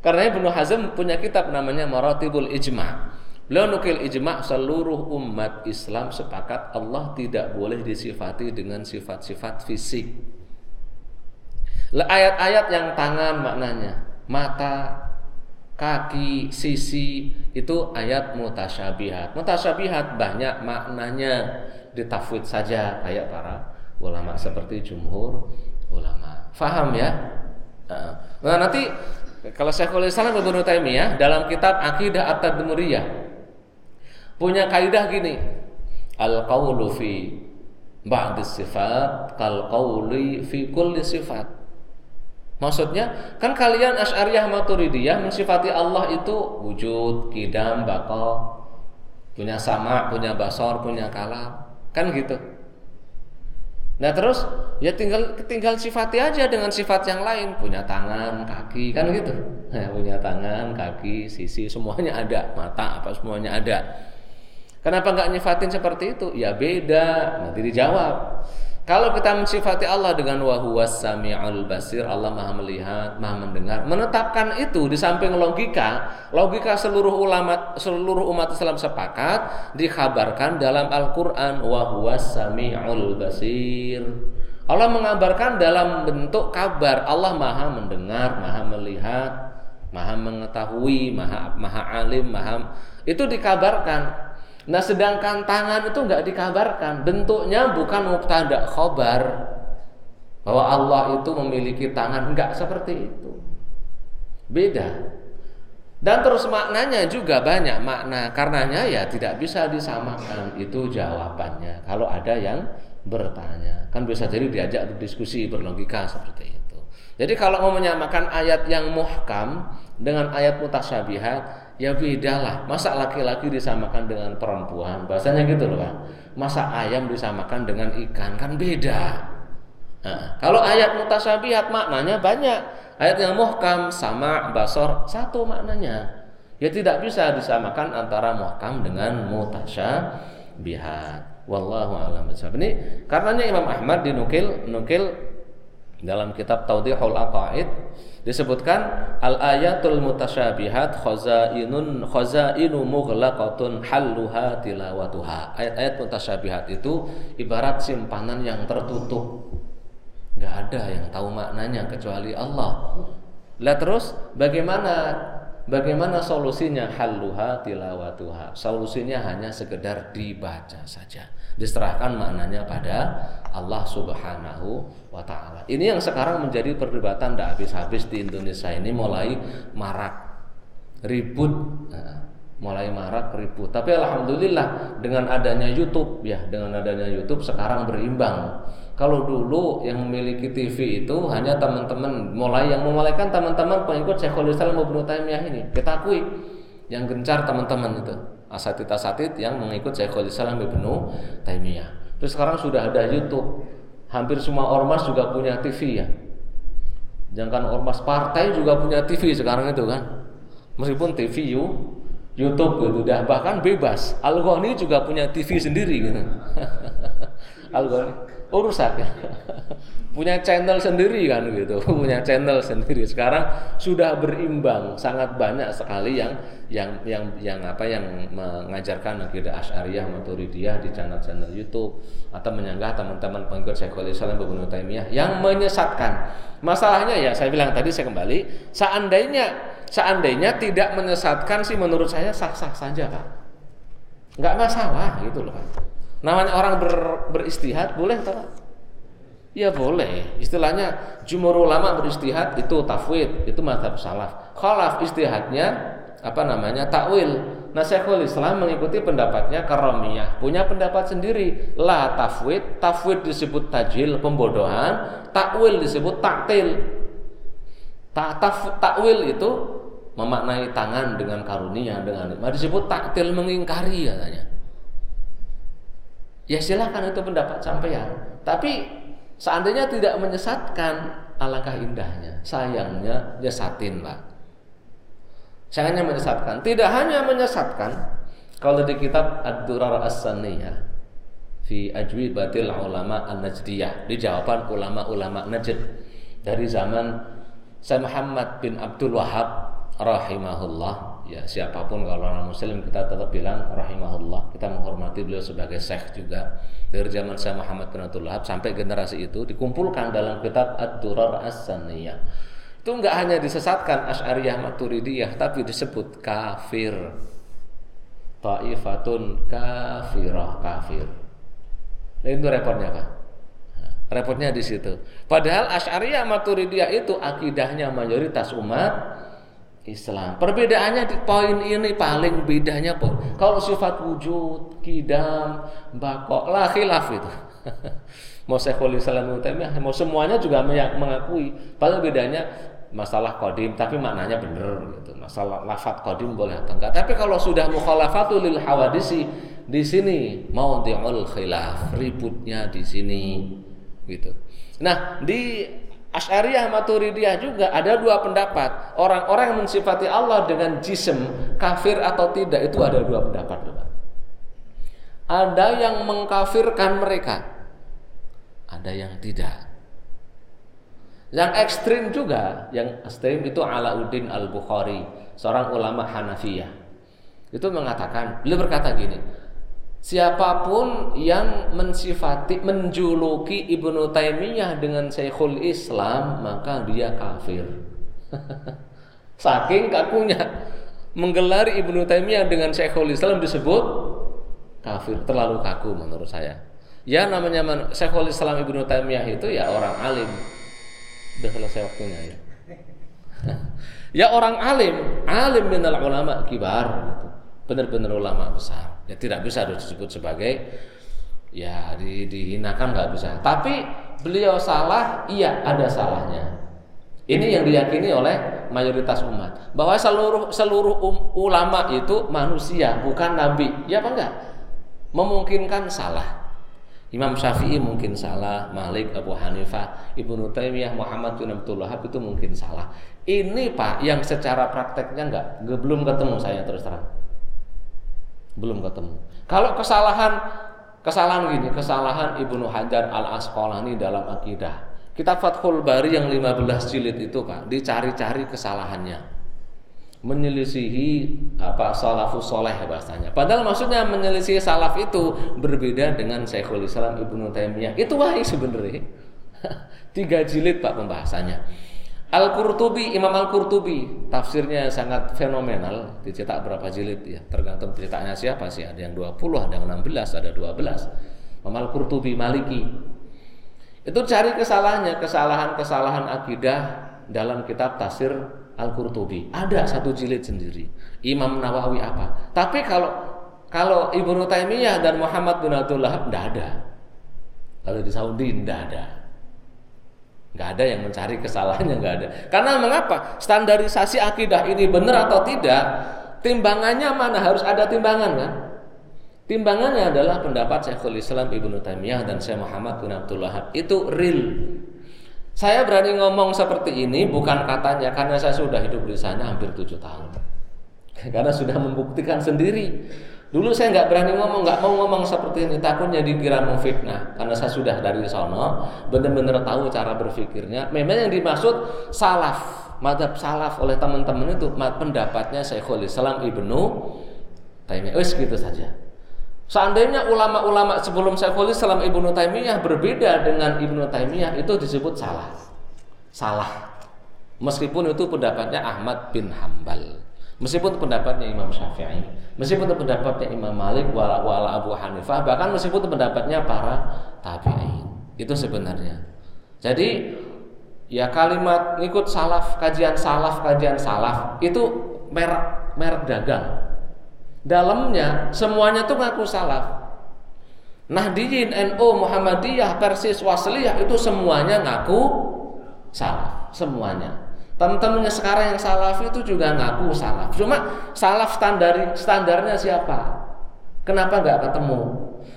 Karena Ibnu Hazm punya kitab namanya Maratibul Ijma beliau nukil ijma seluruh umat Islam sepakat Allah tidak boleh disifati dengan sifat-sifat fisik ayat-ayat yang tangan maknanya mata kaki, sisi itu ayat mutasyabihat. Mutasyabihat banyak maknanya ditafwid saja kayak para ulama seperti jumhur ulama. Faham ya? Nah, nanti kalau Syekhul Islam Ibnu Taimiyah dalam kitab Aqidah At-Tadmuriyah punya kaidah gini. Al-qaulu fi ba'd sifat kal qauli fi kulli sifat. Maksudnya kan kalian Asy'ariyah Maturidiyah mensifati Allah itu wujud, kidam, baqa, punya sama, punya basor, punya kalam, kan gitu. Nah terus ya tinggal tinggal sifati aja dengan sifat yang lain, punya tangan, kaki, kan gitu. Ya, punya tangan, kaki, sisi semuanya ada, mata apa semuanya ada. Kenapa nggak nyifatin seperti itu? Ya beda. Nanti dijawab. Kalau kita mensifati Allah dengan wahuwas sami'ul basir, Allah Maha melihat, Maha mendengar, menetapkan itu di samping logika, logika seluruh ulama seluruh umat Islam sepakat dikabarkan dalam Al-Qur'an wahuwas sami'ul basir. Allah mengabarkan dalam bentuk kabar, Allah Maha mendengar, Maha melihat, Maha mengetahui, Maha Maha alim, Maha itu dikabarkan Nah sedangkan tangan itu nggak dikabarkan, bentuknya bukan mubtada khobar bahwa Allah itu memiliki tangan, nggak seperti itu. Beda. Dan terus maknanya juga banyak makna. Karenanya ya tidak bisa disamakan itu jawabannya. Kalau ada yang bertanya, kan bisa jadi diajak berdiskusi berlogika seperti itu. Jadi kalau mau menyamakan ayat yang muhkam dengan ayat mutasyabihat, ya beda lah. Masa laki-laki disamakan dengan perempuan? Bahasanya gitu loh pak. Masa ayam disamakan dengan ikan? Kan beda. Nah, kalau ayat mutasyabihat maknanya banyak. Ayat yang muhkam sama basor satu maknanya. Ya tidak bisa disamakan antara muhkam dengan mutasyabihat. Wallahu a'lam ini karenanya Imam Ahmad dinukil nukil dalam kitab Taudihul Aqaid disebutkan al ayatul mutasyabihat khazainun khazainu mughlaqatun halluha tilawatuha. Ayat-ayat mutasyabihat itu ibarat simpanan yang tertutup. Nggak ada yang tahu maknanya kecuali Allah. Lah terus bagaimana bagaimana solusinya halluha tilawatuha solusinya hanya sekedar dibaca saja diserahkan maknanya pada Allah Subhanahu wa taala. Ini yang sekarang menjadi perdebatan tidak habis-habis di Indonesia ini mulai marak ribut nah, mulai marak ribut. Tapi alhamdulillah dengan adanya YouTube ya, dengan adanya YouTube sekarang berimbang. Kalau dulu yang memiliki TV itu hanya teman-teman mulai yang memulaikan teman-teman pengikut Syekhul Islam Ibnu Taimiyah ini. Kita akui yang gencar teman-teman itu asatid-asatid yang mengikut Syekhul Islam Ibnu Taimiyah. Terus sekarang sudah ada YouTube. Hampir semua ormas juga punya TV ya. Jangan ormas partai juga punya TV sekarang itu kan. Meskipun TV YouTube gitu. Dah bahkan bebas. Al juga punya TV sendiri gitu. Al urusan. Ya. punya channel sendiri kan gitu. Punya channel sendiri. Sekarang sudah berimbang sangat banyak sekali yang yang yang yang apa yang mengajarkan akidah Asy'ariyah Maturidiyah di channel-channel YouTube. Atau menyanggah teman-teman pengikut Syekhul Islam Ibnu Taimiyah yang menyesatkan. Masalahnya ya saya bilang tadi saya kembali. Seandainya seandainya tidak menyesatkan sih menurut saya sah-sah saja Pak nggak masalah gitu loh Pak Namanya orang ber, beristihad boleh tak? Ya boleh. Istilahnya jumhur ulama beristihad itu tafwid, itu madhab salaf. Khalaf istihadnya apa namanya takwil. Nah Syekhul Islam mengikuti pendapatnya karomiyah. Punya pendapat sendiri. La tafwid, tafwid disebut tajil, pembodohan. Takwil disebut taktil. Ta taf, takwil itu memaknai tangan dengan karunia dengan disebut taktil mengingkari katanya. Ya silahkan itu pendapat sampean. Tapi seandainya tidak menyesatkan, alangkah indahnya. Sayangnya nyesatin lah. Sayangnya menyesatkan. Tidak hanya menyesatkan, kalau di kitab Ad-Durar As-Saniyah fi batil ulama an-najdiyah di jawaban ulama-ulama Najd dari zaman Syekh Muhammad bin Abdul Wahab rahimahullah. Ya siapa pun kalau orang muslim kita tetap bilang rahimahullah. Kita menghormati beliau sebagai syekh juga. Dari zaman saya Muhammad bin Abdul Wahab sampai generasi itu dikumpulkan dalam kitab Ad-Durar As-Saniyah itu enggak hanya disesatkan Asy'ariyah Maturidiyah tapi disebut kafir. Taifatun kafirah kafir. Nah, itu repotnya Pak. Repotnya di situ. Padahal Asy'ariyah Maturidiyah itu akidahnya mayoritas umat Islam. Perbedaannya di poin ini paling bedanya pun kalau sifat wujud, kidam, bakok, lah khilaf itu. mau Syekhul Islam mau semuanya juga mengakui. Paling bedanya masalah kodim tapi maknanya benar gitu. Masalah lafat kodim boleh atau enggak. Tapi kalau sudah mukhalafatul lil hawadisi di sini mau diul khilaf, ributnya di sini gitu. Nah, di Asy'ariyah Maturidiyah juga ada dua pendapat. Orang-orang yang mensifati Allah dengan jism kafir atau tidak itu ada dua pendapat. Ada yang mengkafirkan mereka. Ada yang tidak. Yang ekstrim juga, yang ekstrim itu Alauddin Al-Bukhari, seorang ulama Hanafiyah. Itu mengatakan, beliau berkata gini, Siapa pun yang mensifati menjuluki Ibnu Taimiyah dengan Syekhul Islam maka dia kafir. Saking kakunya menggelar Ibnu Taimiyah dengan Syekhul Islam disebut kafir, terlalu kaku menurut saya. Ya namanya Syekhul Islam Ibnu Taimiyah itu ya orang alim. Sudah selesai waktunya ya. ya orang alim, alim minal ulama kibar gitu benar-benar ulama besar. Ya tidak bisa disebut sebagai ya di, dihinakan nggak bisa. Tapi beliau salah, iya ada salahnya. Ini yang diyakini oleh mayoritas umat bahwa seluruh seluruh um, ulama itu manusia bukan nabi. Ya apa enggak? Memungkinkan salah. Imam Syafi'i mungkin salah, Malik, Abu Hanifah, Ibnu Taimiyah, Muhammad bin Abdul Wahab itu mungkin salah. Ini Pak yang secara prakteknya enggak, belum ketemu saya terus terang belum ketemu. Kalau kesalahan kesalahan gini, kesalahan Ibnu Hajar Al Asqalani dalam akidah Kitab Fathul Bari yang 15 jilid itu Pak, dicari-cari kesalahannya menyelisihi apa salafus soleh bahasanya. Padahal maksudnya menyelisihi salaf itu berbeda dengan Syekhul Islam Ibnu Taimiyah. Itu wahai sebenarnya. Tiga jilid Pak pembahasannya. Al-Qurtubi, Imam Al-Qurtubi tafsirnya sangat fenomenal, dicetak berapa jilid ya, tergantung cetaknya siapa sih, ada yang 20, ada yang 16, ada 12. Imam Al-Qurtubi Maliki. Itu cari kesalahannya, kesalahan-kesalahan akidah dalam kitab tafsir Al-Qurtubi. Ada satu jilid sendiri. Imam Nawawi apa? Tapi kalau kalau Ibnu Taimiyah dan Muhammad bin Abdullah tidak ada. Kalau di Saudi tidak ada. Nggak ada yang mencari kesalahannya nggak ada. Karena mengapa? Standarisasi akidah ini benar atau tidak? Timbangannya mana? Harus ada timbangan kan? Timbangannya adalah pendapat Syekhul Islam Ibnu Taimiyah dan Syekh Muhammad bin Abdul Wahab. Itu real, saya berani ngomong seperti ini bukan katanya karena saya sudah hidup di sana hampir tujuh tahun. Karena sudah membuktikan sendiri. Dulu saya nggak berani ngomong, nggak mau ngomong seperti ini, takutnya dikira memfitnah. Karena saya sudah dari sana, benar-benar tahu cara berpikirnya. Memang yang dimaksud salaf, madhab salaf oleh teman-teman itu pendapatnya Syekhul Islam Ibnu Taimiyah. Wes gitu saja. Seandainya ulama-ulama sebelum Syekhul Islam Ibnu Taimiyah berbeda dengan Ibnu Taimiyah itu disebut salah. Salah. Meskipun itu pendapatnya Ahmad bin Hambal. Meskipun pendapatnya Imam Syafi'i, meskipun pendapatnya Imam Malik wala, wala Abu Hanifah, bahkan meskipun pendapatnya para tabi'in. Itu sebenarnya. Jadi ya kalimat ikut salaf, kajian salaf, kajian salaf itu merek merek dagang dalamnya semuanya tuh ngaku salaf. Nahdiyin, NU, Muhammadiyah, Persis, Wasliyah itu semuanya ngaku salaf, semuanya. Teman-temannya sekarang yang salaf itu juga ngaku salaf. Cuma salaf standar standarnya siapa? Kenapa nggak ketemu?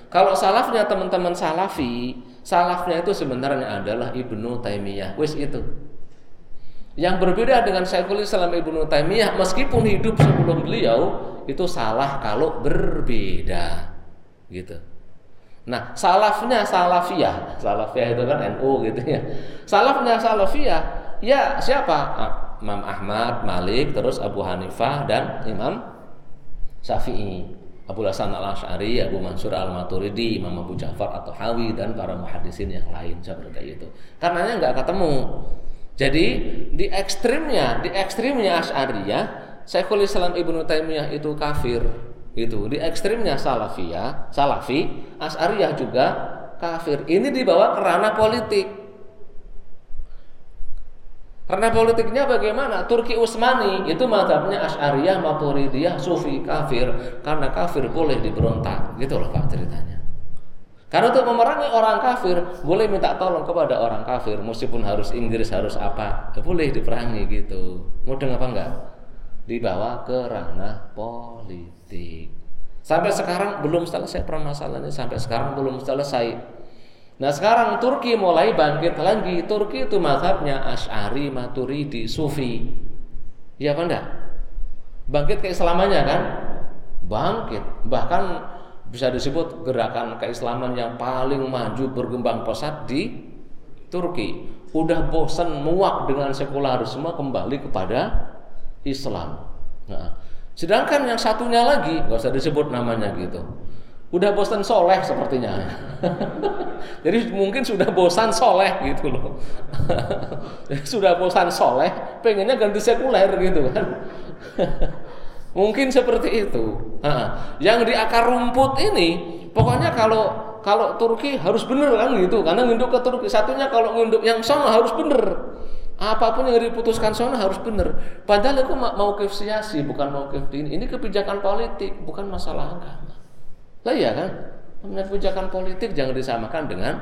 Kalau salafnya teman-teman salafi, salafnya itu sebenarnya adalah Ibnu Taimiyah. Wis itu. Yang berbeda dengan Syekhul Islam Ibnu Taimiyah meskipun hidup sebelum beliau itu salah kalau berbeda. Gitu. Nah, salafnya salafiyah. Salafiyah itu kan NU gitu ya. Salafnya salafiyah ya siapa? Ah, Imam Ahmad, Malik, terus Abu Hanifah dan Imam Syafi'i. Abu Hasan al Ashari, Abu Mansur al Maturidi, Imam Abu Ja'far atau Hawi dan para muhadisin yang lain seperti itu. Karenanya nggak ketemu. Jadi di ekstrimnya, di ekstrimnya Asy'ariyah, Syekhul Islam Ibnu Taimiyah itu kafir. Itu di ekstrimnya Salafiyah, Salafi, Asy'ariyah juga kafir. Ini dibawa ke ranah politik. Karena politiknya bagaimana? Turki Utsmani itu madhabnya Asy'ariyah, Maturidiyah, Sufi, kafir. Karena kafir boleh diberontak. Gitu loh Pak ceritanya. Karena untuk memerangi orang kafir boleh minta tolong kepada orang kafir meskipun harus Inggris harus apa boleh diperangi gitu. Mudeng apa enggak? Dibawa ke ranah politik. Sampai sekarang belum selesai permasalahannya sampai sekarang belum selesai. Nah sekarang Turki mulai bangkit lagi. Turki itu mazhabnya Ash'ari, Maturidi, Sufi. Iya apa enggak? Bangkit keislamannya kan? Bangkit. Bahkan bisa disebut gerakan keislaman yang paling maju berkembang pesat di Turki. Udah bosan muak dengan sekularisme kembali kepada Islam. Nah, sedangkan yang satunya lagi nggak usah disebut namanya gitu. Udah bosan soleh sepertinya. Jadi mungkin sudah bosan soleh gitu loh. sudah bosan soleh, pengennya ganti sekuler gitu kan. Mungkin seperti itu. Nah, yang di akar rumput ini, pokoknya kalau kalau Turki harus benar kan gitu, karena nginduk ke Turki. Satunya kalau nginduk yang sana harus benar. Apa pun yang diputuskan sana harus benar. Padahal itu mau kefsiasi, bukan mau ini. Ini kebijakan politik, bukan masalah agama. Lah ya kan? Namanya kebijakan politik jangan disamakan dengan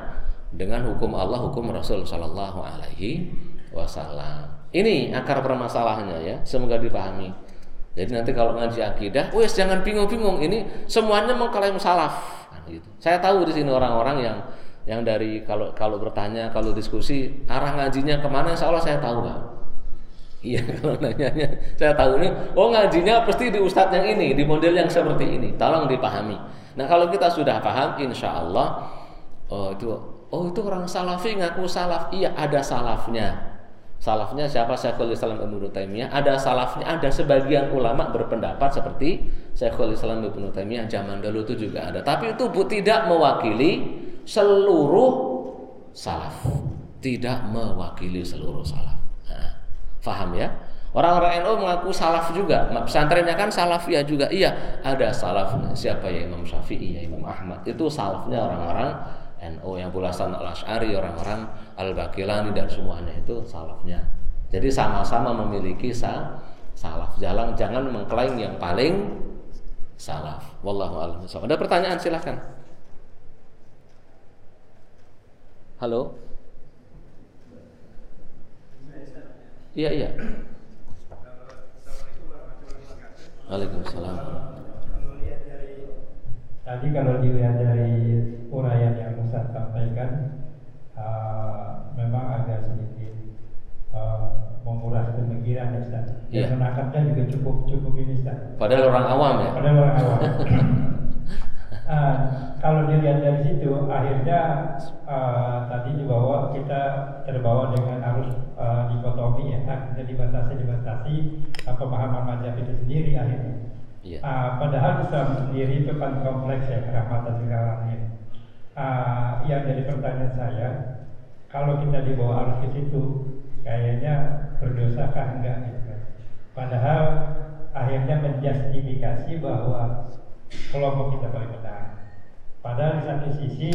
dengan hukum Allah, hukum Rasul Shallallahu Alaihi Wasallam. Ini akar permasalahannya ya. Semoga dipahami. Jadi nanti kalau ngaji akidah, wes jangan bingung-bingung. Ini semuanya mengklaim salaf. Kan gitu. Saya tahu di sini orang-orang yang yang dari kalau kalau bertanya, kalau diskusi arah ngajinya ke mana, insya Allah saya tahu nggak. Iya kalau nanyanya, saya tahu ini. Oh ngajinya pasti di ustadz yang ini, di model yang seperti ini. Tolong dipahami. Nah kalau kita sudah paham, insya Allah oh, itu Oh itu orang salafi ngaku salaf. Iya ada salafnya. Salafnya siapa Syekhul Islam Ibnu Taimiyah? Ada salafnya, ada sebagian ulama berpendapat seperti Syekhul Islam Ibnu Taimiyah zaman dulu itu juga ada. Tapi itu tidak mewakili seluruh salaf. Tidak mewakili seluruh salaf. Nah, faham ya? Orang-orang NU mengaku salaf juga. Pesantrennya kan salafiyah juga. Iya, ada salafnya. Siapa ya Imam Syafi'i, ya Imam Ahmad. Itu salafnya orang-orang NU yang bulasan al-Ash'ari, orang-orang al-Bakilani dan semuanya itu salafnya. Jadi sama-sama memiliki sa salaf. Jalan jangan mengklaim yang paling salaf. Wallahu a'lam. Ada pertanyaan silahkan. Halo. Iya iya. Waalaikumsalam. Tadi kalau dilihat dari uraian yang Ustaz sampaikan, uh, memang agak sedikit uh, menguras pemikiran ya Ustaz. Iya. Dan menangkapnya juga cukup cukup ini Ustaz. Padahal orang awam ya. Padahal orang awam. uh, kalau dilihat dari situ, akhirnya uh, tadi dibawa kita terbawa dengan arus uh, dikotomi ya, akhirnya dibatasi dibatasi uh, pemahaman mazhab itu sendiri akhirnya. Iya. Uh, padahal Islam sendiri itu kan kompleks ya kerahmatan segala alamin. Uh, yang jadi pertanyaan saya, kalau kita dibawa arus ke situ, kayaknya berdosakah enggak gitu kan? Padahal akhirnya menjustifikasi bahwa kelompok kita paling benar. Padahal di satu sisi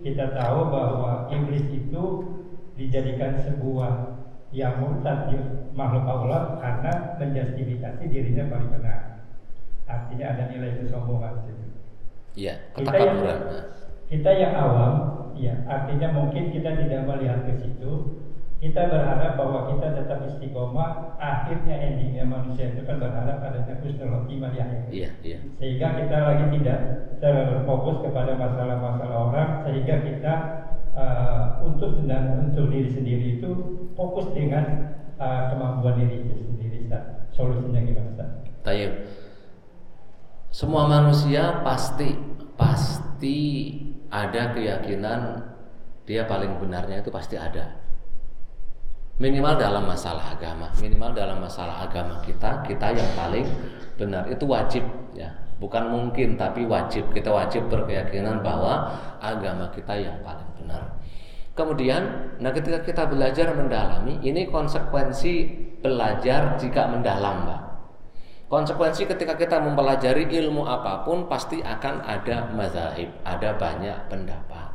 kita tahu bahwa iblis itu dijadikan sebuah yang murtad di makhluk Allah karena menjustifikasi dirinya paling benar. Artinya ada nilai kesombongan di situ. Iya, Kita yang, kita yang awam, ya artinya mungkin kita tidak melihat ke situ. Kita berharap bahwa kita tetap istiqomah. Akhirnya endingnya manusia itu kan berharap adanya husnul khotimah di akhir. Iya, iya. Sehingga kita lagi tidak terfokus kepada masalah-masalah orang, sehingga kita uh, untuk dan untuk diri sendiri itu fokus dengan uh, kemampuan diri itu sendiri. Ustaz. Solusinya gimana, Ustaz? Tayyib. Semua manusia pasti pasti ada keyakinan dia paling benarnya itu pasti ada. Minimal dalam masalah agama, minimal dalam masalah agama kita, kita yang paling benar itu wajib ya. Bukan mungkin tapi wajib. Kita wajib berkeyakinan bahwa agama kita yang paling benar. Kemudian, nah ketika kita belajar mendalami, ini konsekuensi belajar jika mendalam, Pak. Konsekuensi ketika kita mempelajari ilmu apa pun pasti akan ada mazahib, ada banyak pendapat.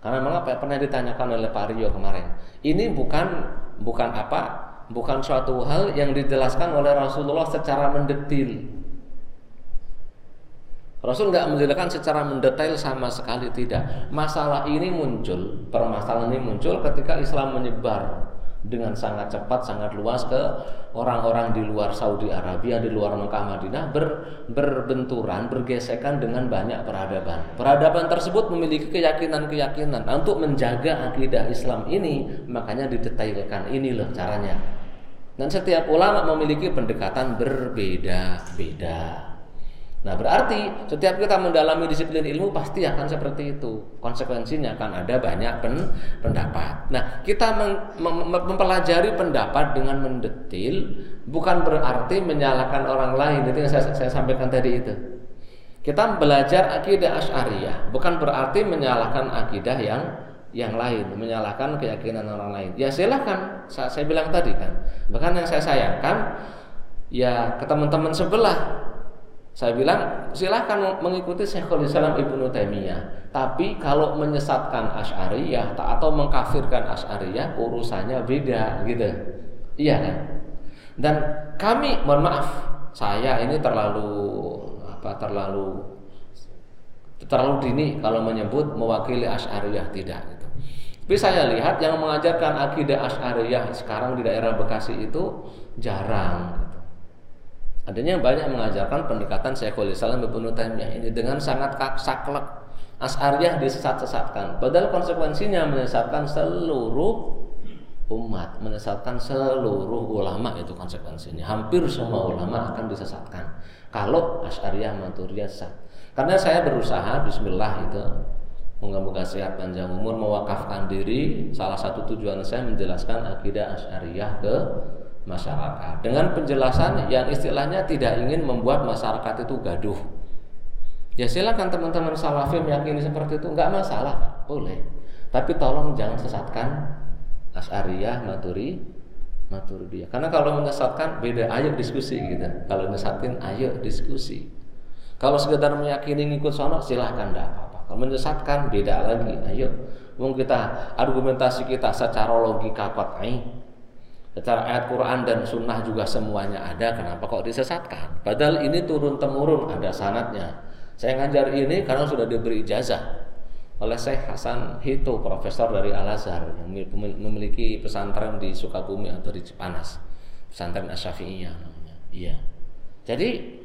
Karena mengapa pernah ditanyakan oleh Pak Rio kemarin. Ini bukan bukan apa? Bukan suatu hal yang dijelaskan oleh Rasulullah secara mendetil. Rasul nggak menjelaskan secara mendetail sama sekali tidak. Masalah ini muncul, permasalahan ini muncul ketika Islam menyebar dengan sangat cepat, sangat luas ke orang-orang di luar Saudi Arabia, di luar Mekah Madinah ber, berbenturan, bergesekan dengan banyak peradaban. Peradaban tersebut memiliki keyakinan-keyakinan. Nah, untuk menjaga akidah Islam ini, makanya didetailkan ini loh caranya. Dan setiap ulama memiliki pendekatan berbeda-beda. Nah berarti setiap kita mendalami disiplin ilmu pasti akan seperti itu. Konsekuensinya akan ada banyak pen, pendapat. Nah kita mem, mem, mempelajari pendapat dengan mendetil bukan berarti menyalahkan orang lain. Itu yang saya, saya sampaikan tadi itu. Kita belajar akidah asyariyah bukan berarti menyalahkan akidah yang yang lain, menyalahkan keyakinan orang lain. Ya silahkan, saya, saya bilang tadi kan. Bahkan yang saya sayangkan ya ke teman-teman sebelah saya bilang silahkan mengikuti Syekhul Islam Ibnu Taimiyah. Tapi kalau menyesatkan Asy'ariyah atau mengkafirkan Asy'ariyah urusannya beda gitu. Iya kan? Dan kami mohon maaf, saya ini terlalu apa terlalu terlalu dini kalau menyebut mewakili Asy'ariyah tidak gitu. Tapi saya lihat yang mengajarkan akidah Asy'ariyah sekarang di daerah Bekasi itu jarang Adanya banyak mengajarkan pendekatan Syekhul Islam Ibnu Taimiyah ini dengan sangat saklek. As'ariyah disesat-sesatkan. Padahal konsekuensinya menyesatkan seluruh umat, menyesatkan seluruh ulama itu konsekuensinya. Hampir semua ulama akan disesatkan. Kalau Asy'ariyah Maturidiyah sesat. Karena saya berusaha bismillah itu Moga-moga sehat panjang umur mewakafkan diri salah satu tujuan saya menjelaskan akidah asyariyah ke masyarakat. Dengan penjelasan yang istilahnya tidak ingin membuat masyarakat itu gaduh. Ya silakan teman-teman salafi meyakini seperti itu. Nggak masalah boleh. Tapi tolong jangan sesatkan asyariyah maturi maturidiyah karena kalau menyesatkan beda ayo diskusi gitu. Kalau nyesatin ayo diskusi. Kalau sekedar meyakini ngikut sono silahkan tidak apa-apa. Kalau menyesatkan beda lagi. Ayo, mau kita argumentasi kita secara logika qat'i, secara ayat Quran dan Sunnah juga semuanya ada. Kenapa kok disesatkan? Padahal ini turun temurun ada sanatnya. Saya ngajar ini karena sudah diberi ijazah oleh Syekh Hasan Hito, profesor dari Al Azhar yang memiliki pesantren di Sukabumi atau di Cipanas, pesantren Asyafi'iyah namanya. Iya. Jadi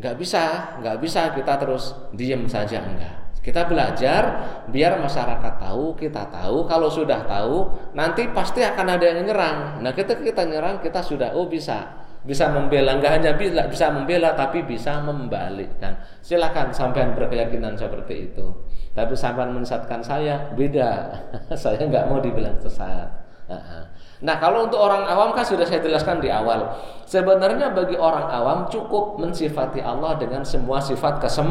nggak bisa, nggak bisa kita terus diem saja enggak. Kita belajar biar masyarakat tahu, kita tahu. Kalau sudah tahu, nanti pasti akan ada yang nyerang. Nah, kita kita nyerang, kita sudah oh bisa bisa membela. Nggak hanya bisa bisa membela tapi bisa membalikkan. Silakan sampean berkeyakinan seperti itu. Tapi sampean menyesatkan saya beda. Saya nggak mau dibilang sesat. Nah kalau untuk orang awam kan sudah saya jelaskan di awal. Sebenarnya bagi orang awam cukup mensifati Allah dengan semua sifat kesem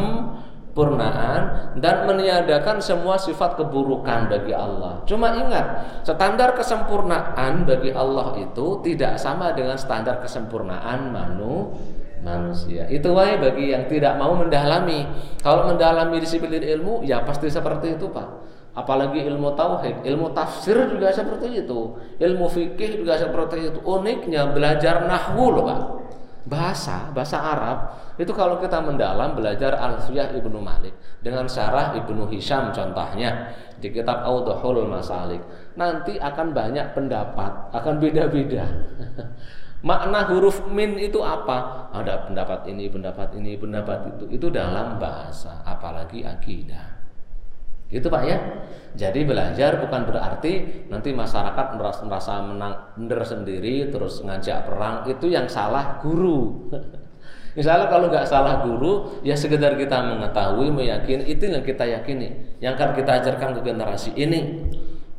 kesempurnaan dan meniadakan semua sifat keburukan bagi Allah. Cuma ingat, standar kesempurnaan bagi Allah itu tidak sama dengan standar kesempurnaan manu manusia. Itu wae bagi yang tidak mau mendalami. Kalau mendalami disiplin ilmu, ya pasti seperti itu, Pak. Apalagi ilmu tauhid, ilmu tafsir juga seperti itu, ilmu fikih juga seperti itu. Uniknya belajar nahwu loh, Pak bahasa bahasa Arab itu kalau kita mendalam belajar Alfiyah Ibnu Malik dengan syarah Ibnu Hisham contohnya di kitab Audhul Masalik. Nanti akan banyak pendapat akan beda-beda. Makna huruf min itu apa? Ada pendapat ini pendapat ini pendapat itu. Itu dalam bahasa apalagi akidah. Itu Pak ya. Jadi belajar bukan berarti nanti masyarakat merasa, merasa menang sendiri terus ngajak perang. Itu yang salah guru. Misalnya kalau nggak salah guru, ya sekedar kita mengetahui, meyakini, itu yang kita yakini, yang akan kita ajarkan ke generasi ini.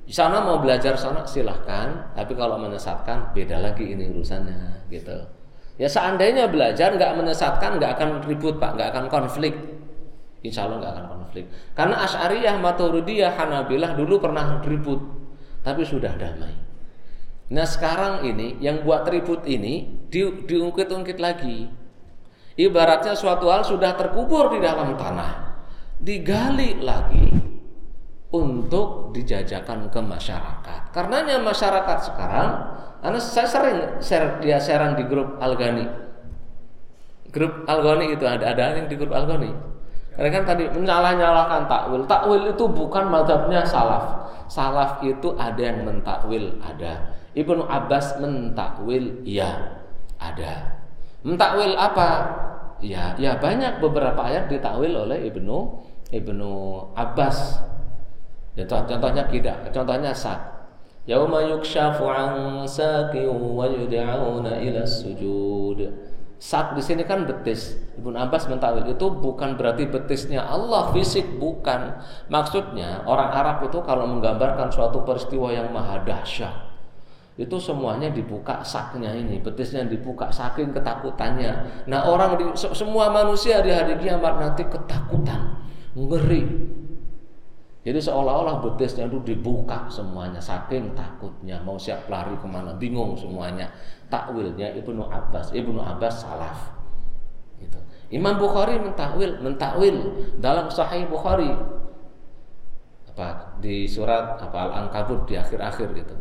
Di sana mau belajar sana silahkan, tapi kalau menyesatkan beda lagi ini urusannya, gitu. Ya seandainya belajar nggak menyesatkan, nggak akan ribut pak, nggak akan konflik, insya Allah nggak akan konflik. Karena Asy'ariyah, Maturidiyah, Hanabilah dulu pernah ribut, tapi sudah damai. Nah sekarang ini yang buat ribut ini di, diungkit-ungkit lagi. Ibaratnya suatu hal sudah terkubur di dalam tanah, digali lagi untuk dijajakan ke masyarakat. Karenanya masyarakat sekarang, karena saya sering share dia sharean di grup Algani. Grup Algani itu ada ada yang di grup Algani karena kan tadi menyalah-nyalahkan takwil. Takwil itu bukan mazhabnya salaf. Salaf itu ada yang mentakwil, ada. Ibnu Abbas mentakwil, ya, ada. Mentakwil apa? Ya, ya banyak beberapa ayat ditakwil oleh Ibnu Ibnu Abbas. Ya, contohnya tidak, contohnya sak. Yauma yukshafu an saqin wa yud'auna ila sujud Sak di sini kan betis. Ibnu Abbas mentawil itu bukan berarti betisnya Allah fisik bukan. Maksudnya orang Arab itu kalau menggambarkan suatu peristiwa yang maha dahsyat itu semuanya dibuka saknya ini, betisnya dibuka saking ketakutannya. Nah, orang di, semua manusia di hari kiamat nanti ketakutan, ngeri. Jadi seolah-olah betisnya itu dibuka semuanya saking takutnya mau siap lari ke mana bingung semuanya takwilnya Ibnu Abbas. Ibnu Abbas salaf. Gitu. Imam Bukhari mentakwil, mentakwil dalam Sahih Bukhari apa di surat apa Al-Ankabut di akhir-akhir gitu.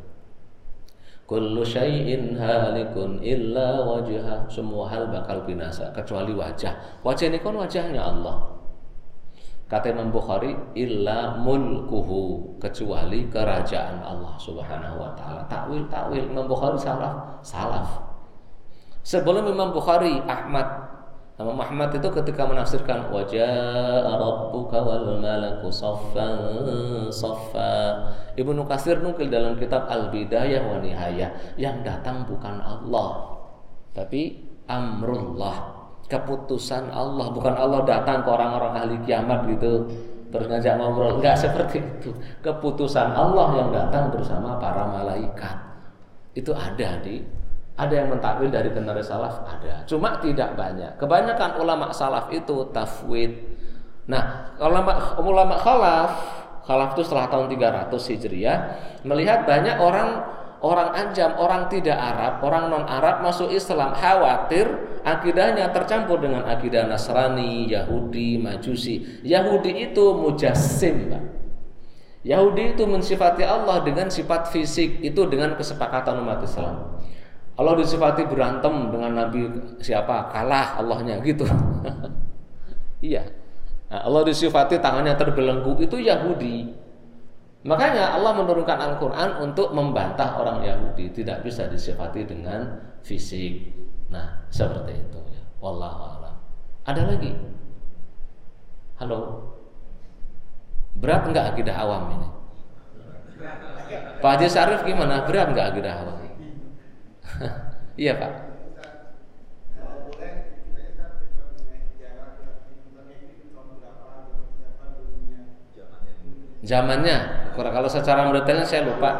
Kullu syai'in halikun illa wajha. Semua hal bakal binasa kecuali wajah. Wajah ini kan wajahnya Allah. Kata Imam Bukhari, illa mulkuhu kecuali kerajaan Allah Subhanahu wa taala. Takwil takwil Imam Bukhari salaf, salaf. Sebelum Imam Bukhari, Ahmad Imam Ahmad itu ketika menafsirkan wajah rabbuka wal malaku saffan saffa. Ibnu Katsir nukil dalam kitab Al-Bidayah wa Nihayah yang datang bukan Allah tapi amrullah keputusan Allah. Bukan Allah datang ke orang-orang ahli kiamat gitu terus ngajak ngobrol. Nggak seperti itu. Keputusan Allah yang datang bersama para malaikat. Itu ada di ada yang mentakwil dari generasi salaf ada cuma tidak banyak kebanyakan ulama salaf itu tafwid nah ulama ulama khalaf khalaf itu setelah tahun 300 hijriah melihat banyak orang orang anjam, orang tidak Arab, orang non Arab masuk Islam khawatir akidahnya tercampur dengan akidah Nasrani, Yahudi, Majusi. Yahudi itu mujassim, Pak. Yahudi itu mensifati Allah dengan sifat fisik itu dengan kesepakatan umat Islam. Allah disifati berantem dengan Nabi siapa kalah Allahnya gitu. iya. Nah, Allah disifati tangannya terbelenggu itu Yahudi. Makanya Allah menurunkan Al-Quran untuk membantah orang Yahudi tidak bisa disifati dengan fisik. Nah, seperti itu ya. A'lam. Ada lagi? Halo. Berat enggak akidah awam ini? Pak Haji Sarif gimana? Berat enggak akidah awam? iya Pak. Zamannya kalau secara mendetailnya saya lupa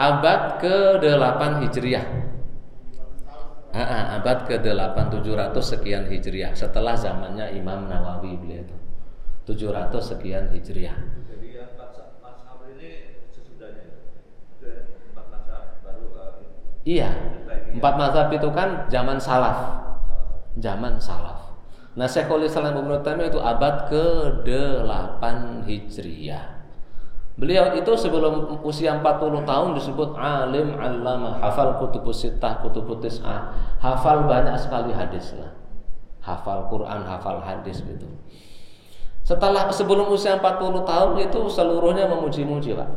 abad ke-8 Hijriah. Ah, ah, abad ke-8 700 sekian Hijriah setelah zamannya Imam Nawawi beliau itu. 700 sekian Hijriah. Jadi empat ini sesudahnya empat mazhab baru uh, Iya. Empat mazhab itu kan zaman salaf. Zaman salaf. Nah Syekhul Islam Ibnu itu abad ke-8 Hijriah. Beliau itu sebelum usia 40 tahun disebut alim alama, hafal kutubus kutubus tis'ah, hafal banyak sekali hadis lah. Hafal Quran, hafal hadis gitu. Setelah sebelum usia 40 tahun itu seluruhnya memuji-muji, Pak.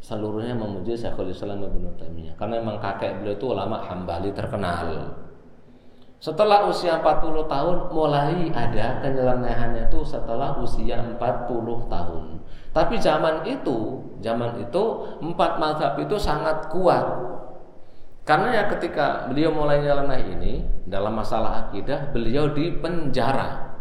Seluruhnya memuji Syekhul Islam Ibnu Taimiyah karena memang kakek beliau itu ulama Hambali terkenal. Setelah usia 40 tahun mulai ada kenyelenahannya itu setelah usia 40 tahun. Tapi zaman itu, zaman itu empat mazhab itu sangat kuat. Karena ya ketika beliau mulai nyeleneh ini dalam masalah akidah, beliau di penjara.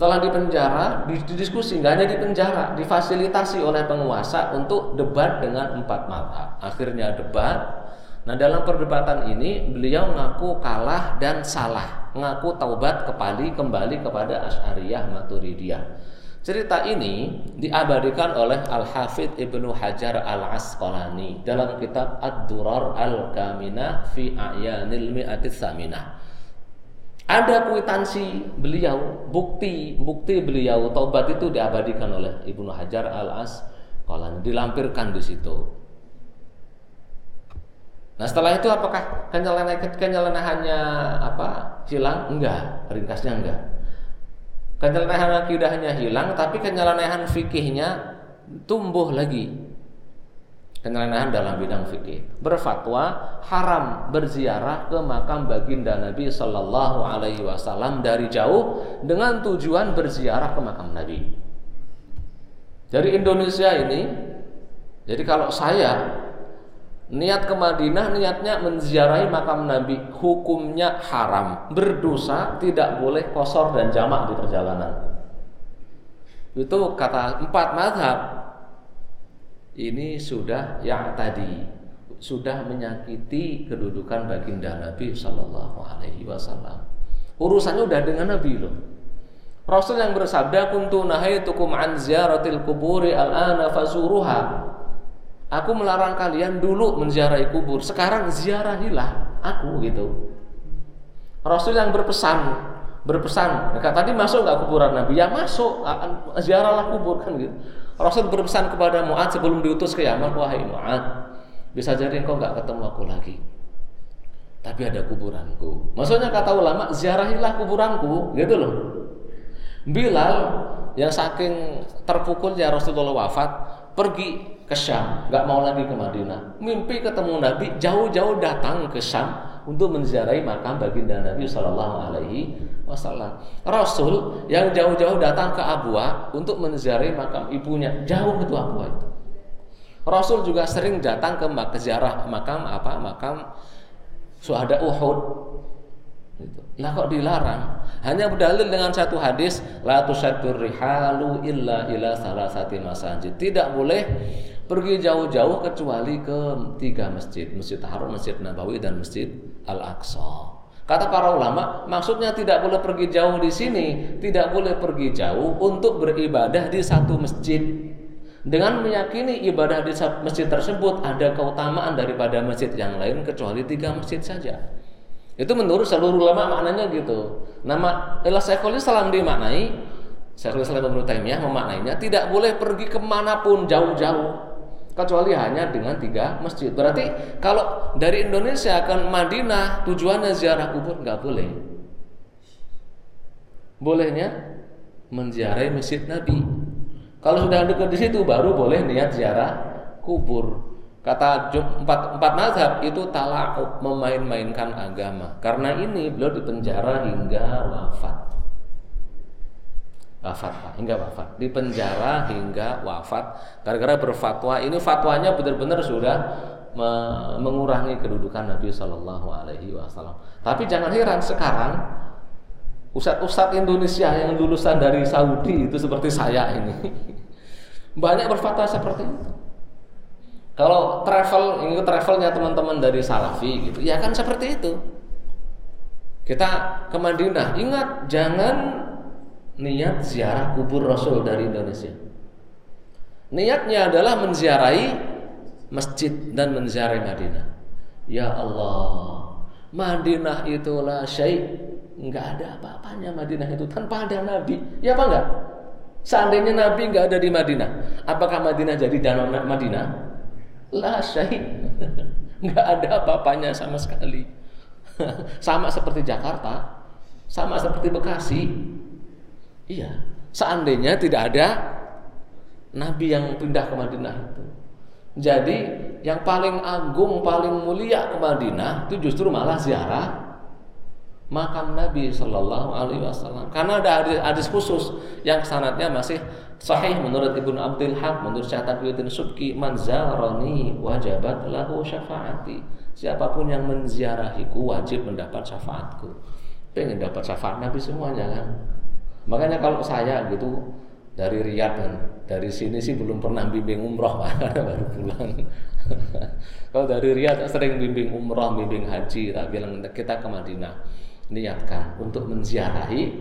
Setelah di penjara, didiskusi nggak hanya di penjara, difasilitasi oleh penguasa untuk debat dengan empat mazhab. Akhirnya debat, Nah dalam perdebatan ini beliau ngaku kalah dan salah, ngaku taubat kembali kembali kepada Asy'ariyah Maturidiyah. Cerita ini diabadikan oleh Al-Hafidh Ibnu Hajar Al-Asqalani dalam kitab Ad-Durar Al-Kaminah fi A'yanil Mi'atis Saminah. Ada kuitansi beliau, bukti bukti beliau taubat itu diabadikan oleh Ibnu Hajar Al-Asqalani, dilampirkan di situ. Nah setelah itu apakah kenyalenahannya apa hilang? Enggak, ringkasnya enggak. Kenyalenahan akidahnya hilang, tapi kenyalenahan fikihnya tumbuh lagi. Kenyalenahan dalam bidang fikih. Berfatwa haram berziarah ke makam baginda Nabi Shallallahu Alaihi Wasallam dari jauh dengan tujuan berziarah ke makam Nabi. Dari Indonesia ini, jadi kalau saya Niat ke Madinah niatnya menziarahi makam Nabi Hukumnya haram Berdosa tidak boleh kosor dan jamak di perjalanan Itu kata empat madhab Ini sudah yang tadi Sudah menyakiti kedudukan baginda Nabi Sallallahu Alaihi Wasallam Urusannya udah dengan Nabi loh Rasul yang bersabda kuntu nahaitukum an ziyaratil kuburi al-ana fazuruha Aku melarang kalian dulu menziarahi kubur. Sekarang ziarahilah aku gitu. Rasul yang berpesan, berpesan. Nah, tadi masuk nggak kuburan Nabi? Ya masuk. Ziarahlah kubur kan gitu. Rasul berpesan kepada Mu'ad sebelum diutus ke Yaman, wahai Mu'ad, bisa jadi engkau nggak ketemu aku lagi. Tapi ada kuburanku. Maksudnya kata ulama, ziarahilah kuburanku, gitu loh. Bilal yang saking terpukulnya Rasulullah wafat, pergi ke Syam, nggak mau lagi ke Madinah. Mimpi ketemu Nabi, jauh-jauh datang ke Syam untuk menziarahi makam baginda Nabi Shallallahu Alaihi Wasallam. Rasul yang jauh-jauh datang ke Abwa untuk menziarahi makam ibunya, jauh itu Abwa itu. Rasul juga sering datang ke ziarah makam apa makam suhada Uhud. Gitu. Lah kok dilarang? Hanya berdalil dengan satu hadis, la tusaddur rihalu illa ila salasati masajid. Tidak boleh pergi jauh-jauh kecuali ke tiga masjid, Masjid Haram, Masjid Nabawi dan Masjid Al-Aqsa. Kata para ulama, maksudnya tidak boleh pergi jauh di sini, tidak boleh pergi jauh untuk beribadah di satu masjid. Dengan meyakini ibadah di masjid tersebut ada keutamaan daripada masjid yang lain kecuali tiga masjid saja. Itu menurut seluruh ulama maknanya gitu. Nama ilah Syekhul Islam dimaknai Syekhul Islam Ibnu Taimiyah memaknainya tidak boleh pergi ke mana pun jauh-jauh kecuali hanya dengan tiga masjid. Berarti kalau dari Indonesia ke Madinah tujuannya ziarah kubur nggak boleh. Bolehnya menziarahi masjid Nabi. Kalau sudah dekat di situ baru boleh niat ziarah kubur. Kata empat, empat mazhab itu talak memain-mainkan agama. Karena ini beliau dipenjara hingga wafat. Wafat Pak, hingga wafat. Dipenjara hingga wafat. Gara-gara berfatwa, ini fatwanya benar-benar sudah mengurangi kedudukan Nabi Shallallahu Alaihi Wasallam. Tapi jangan heran sekarang ustadz-ustadz Indonesia yang lulusan dari Saudi itu seperti saya ini banyak berfatwa seperti itu. Kalau travel, ini travelnya teman-teman dari Salafi gitu, ya kan seperti itu. Kita ke Madinah, ingat jangan niat ziarah kubur Rasul dari Indonesia. Niatnya adalah menziarahi masjid dan menziarahi Madinah. Ya Allah, Madinah itulah syait nggak ada apa-apanya Madinah itu tanpa ada Nabi. Ya apa enggak? Seandainya Nabi nggak ada di Madinah, apakah Madinah jadi danau Madinah? La syahid. Nggak ada apa-apanya sama sekali. sama seperti Jakarta, sama seperti Bekasi. Iya, seandainya tidak ada nabi yang pindah ke Madinah itu. Jadi yang paling agung, paling mulia ke Madinah itu justru malah ziarah makam Nabi Shallallahu Alaihi Wasallam. Karena ada hadis, khusus yang sanatnya masih sahih menurut Ibnu Abdul Haq, menurut Syekh Taqiyuddin Subki, man zarani wajabat lahu syafaati. Siapa pun yang menziarahiku wajib mendapat syafaatku. Pengen dapat syafaat Nabi semuanya kan. Makanya kalau saya gitu dari Riyadh kan, dari sini sih belum pernah bimbing umroh baru pulang. kalau dari Riyadh sering bimbing umroh, bimbing haji, tak bilang kita ke Madinah. Niatkan untuk menziarahi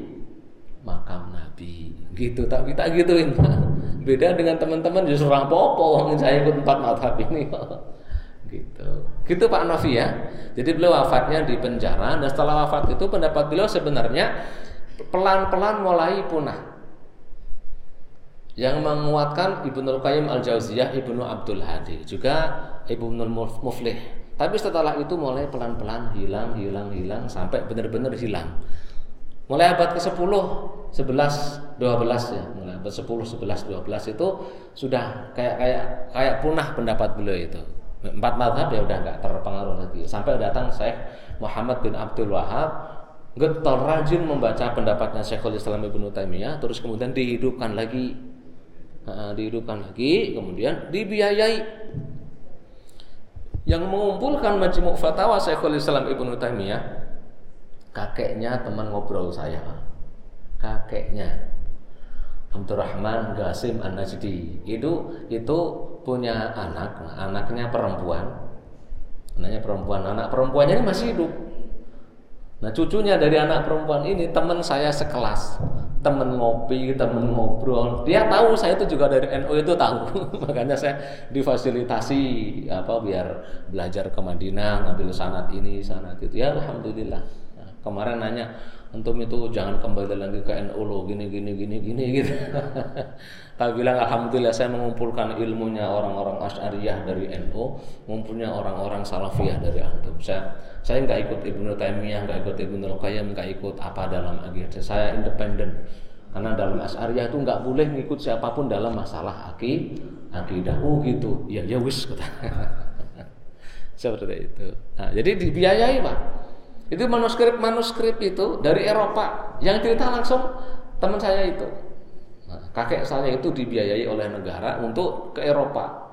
makam Nabi. Gitu tak gituin beda dengan teman-teman justru orang popo saya ikut empat madhab ini. Gitu. Gitu Pak Novi ya. Jadi beliau wafatnya di penjara. Dan setelah wafat itu pendapat beliau sebenarnya pelan-pelan mulai punah yang menguatkan Ibnu Qayyim Al Jauziyah Ibnu Abdul Hadi juga Ibnu Muflih tapi setelah itu mulai pelan-pelan hilang, hilang, hilang sampai benar-benar hilang. Mulai abad ke-10, 11, 12 ya, mulai abad 10, 11, 12 itu sudah kayak kayak kayak punah pendapat beliau itu. Empat madhab ya udah nggak terpengaruh lagi. Sampai datang Syekh Muhammad bin Abdul Wahab getol rajin membaca pendapatnya Syekhul Islam Ibnu Taimiyah terus kemudian dihidupkan lagi. Nah, dihidupkan lagi kemudian dibiayai. Yang mengumpulkan Majmu' Fatawa Syekhul Islam Ibnu Taimiyah kakeknya teman ngobrol saya. Kakeknya Abdurrahman Gasim An-Najdi. Itu itu punya anak anaknya perempuan. Anaknya perempuan anak perempuannya ini masih hidup nah cucunya dari anak perempuan ini teman saya sekelas temen ngopi, temen ngobrol. Dia tahu saya itu juga dari NU itu tahu. Makanya saya difasilitasi apa biar belajar ke Madinah, ngambil sanat ini, sanat itu. Ya alhamdulillah. Nah, kemarin nanya, "Antum itu jangan kembali lagi ke NU lo gini gini gini gini gitu." Tapi bilang alhamdulillah saya mengumpulkan ilmunya orang-orang Asy'ariyah dari NU, ngumpulnya orang-orang Salafiyah dari antum. Saya saya nggak ikut Ibnu Taimiyah, nggak ikut Ibnu Qayyim, nggak ikut apa dalam agama. Saya independen. Karena dalam Asy'ariyah itu nggak boleh ngikut siapa pun dalam masalah aki, akidah. Oh gitu. Ya ya wis kata. Seperti itu. Nah, jadi dibiayai, Pak. Itu manuskrip-manuskrip itu dari Eropa. Yang cerita langsung teman saya itu. Kakek saya itu dibiayai oleh negara untuk ke Eropa.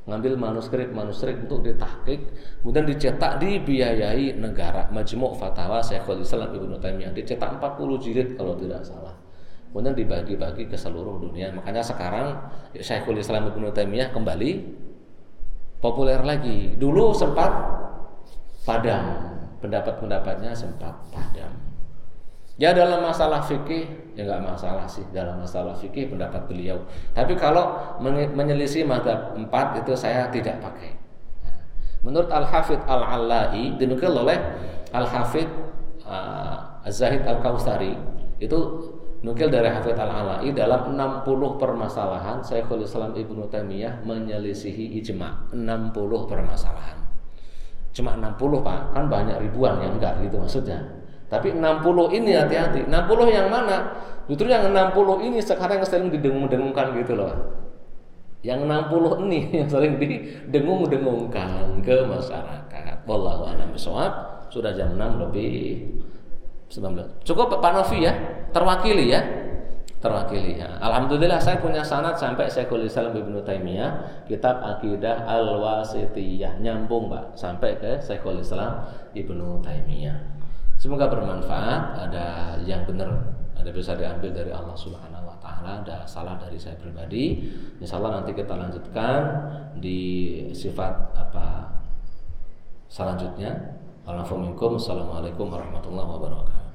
ngambil manuskrip manuskrip untuk ditahkik kemudian dicetak dibiayai negara. Majmu' Fatawa Syekhul Islam Ibnu Taimiyah. Dicetak 40 jilid kalau tidak salah. Kemudian dibagi-bagi ke seluruh dunia. Makanya sekarang Syekhul Islam Ibnu Taimiyah kembali populer lagi. Dulu sempat padam pendapat-pendapatnya sempat padam Ya dalam masalah fikih ya nggak masalah sih dalam masalah fikih pendapat beliau. Tapi kalau menyelisih madhab empat itu saya tidak pakai. Menurut Al Hafidh Al Alai dinukil oleh Al Hafidh uh, Zahid Al Kausari itu nukil dari Hafidh Al Alai dalam 60 permasalahan Syekhul Islam Ibnu Taimiyah menyelisihi ijma 60 permasalahan. Cuma 60 Pak, kan banyak ribuan yang enggak gitu maksudnya. Tapi 60 ini hati-hati. 60 yang mana? Justru yang 60 ini sekarang sering didengung-dengungkan gitu loh. Yang 60 ini yang sering didengung-dengungkan ke masyarakat. Wallahu a'lam. Sudah jam 6 lebih 19. Cukup Pak Novi ya, terwakili ya. Terwakili ya. Alhamdulillah saya punya sanad sampai Syekhul Islam Ibnu Taimiyah, kitab Akidah Al-Wasitiyah nyambung, Pak, sampai ke Syekhul Islam Ibnu Taimiyah. Semoga bermanfaat, ada yang benar, ada bisa diambil dari Allah Subhanahu wa taala, ada salah dari saya pribadi. Insya Allah nanti kita lanjutkan di sifat apa selanjutnya. Assalamualaikum warahmatullahi wabarakatuh.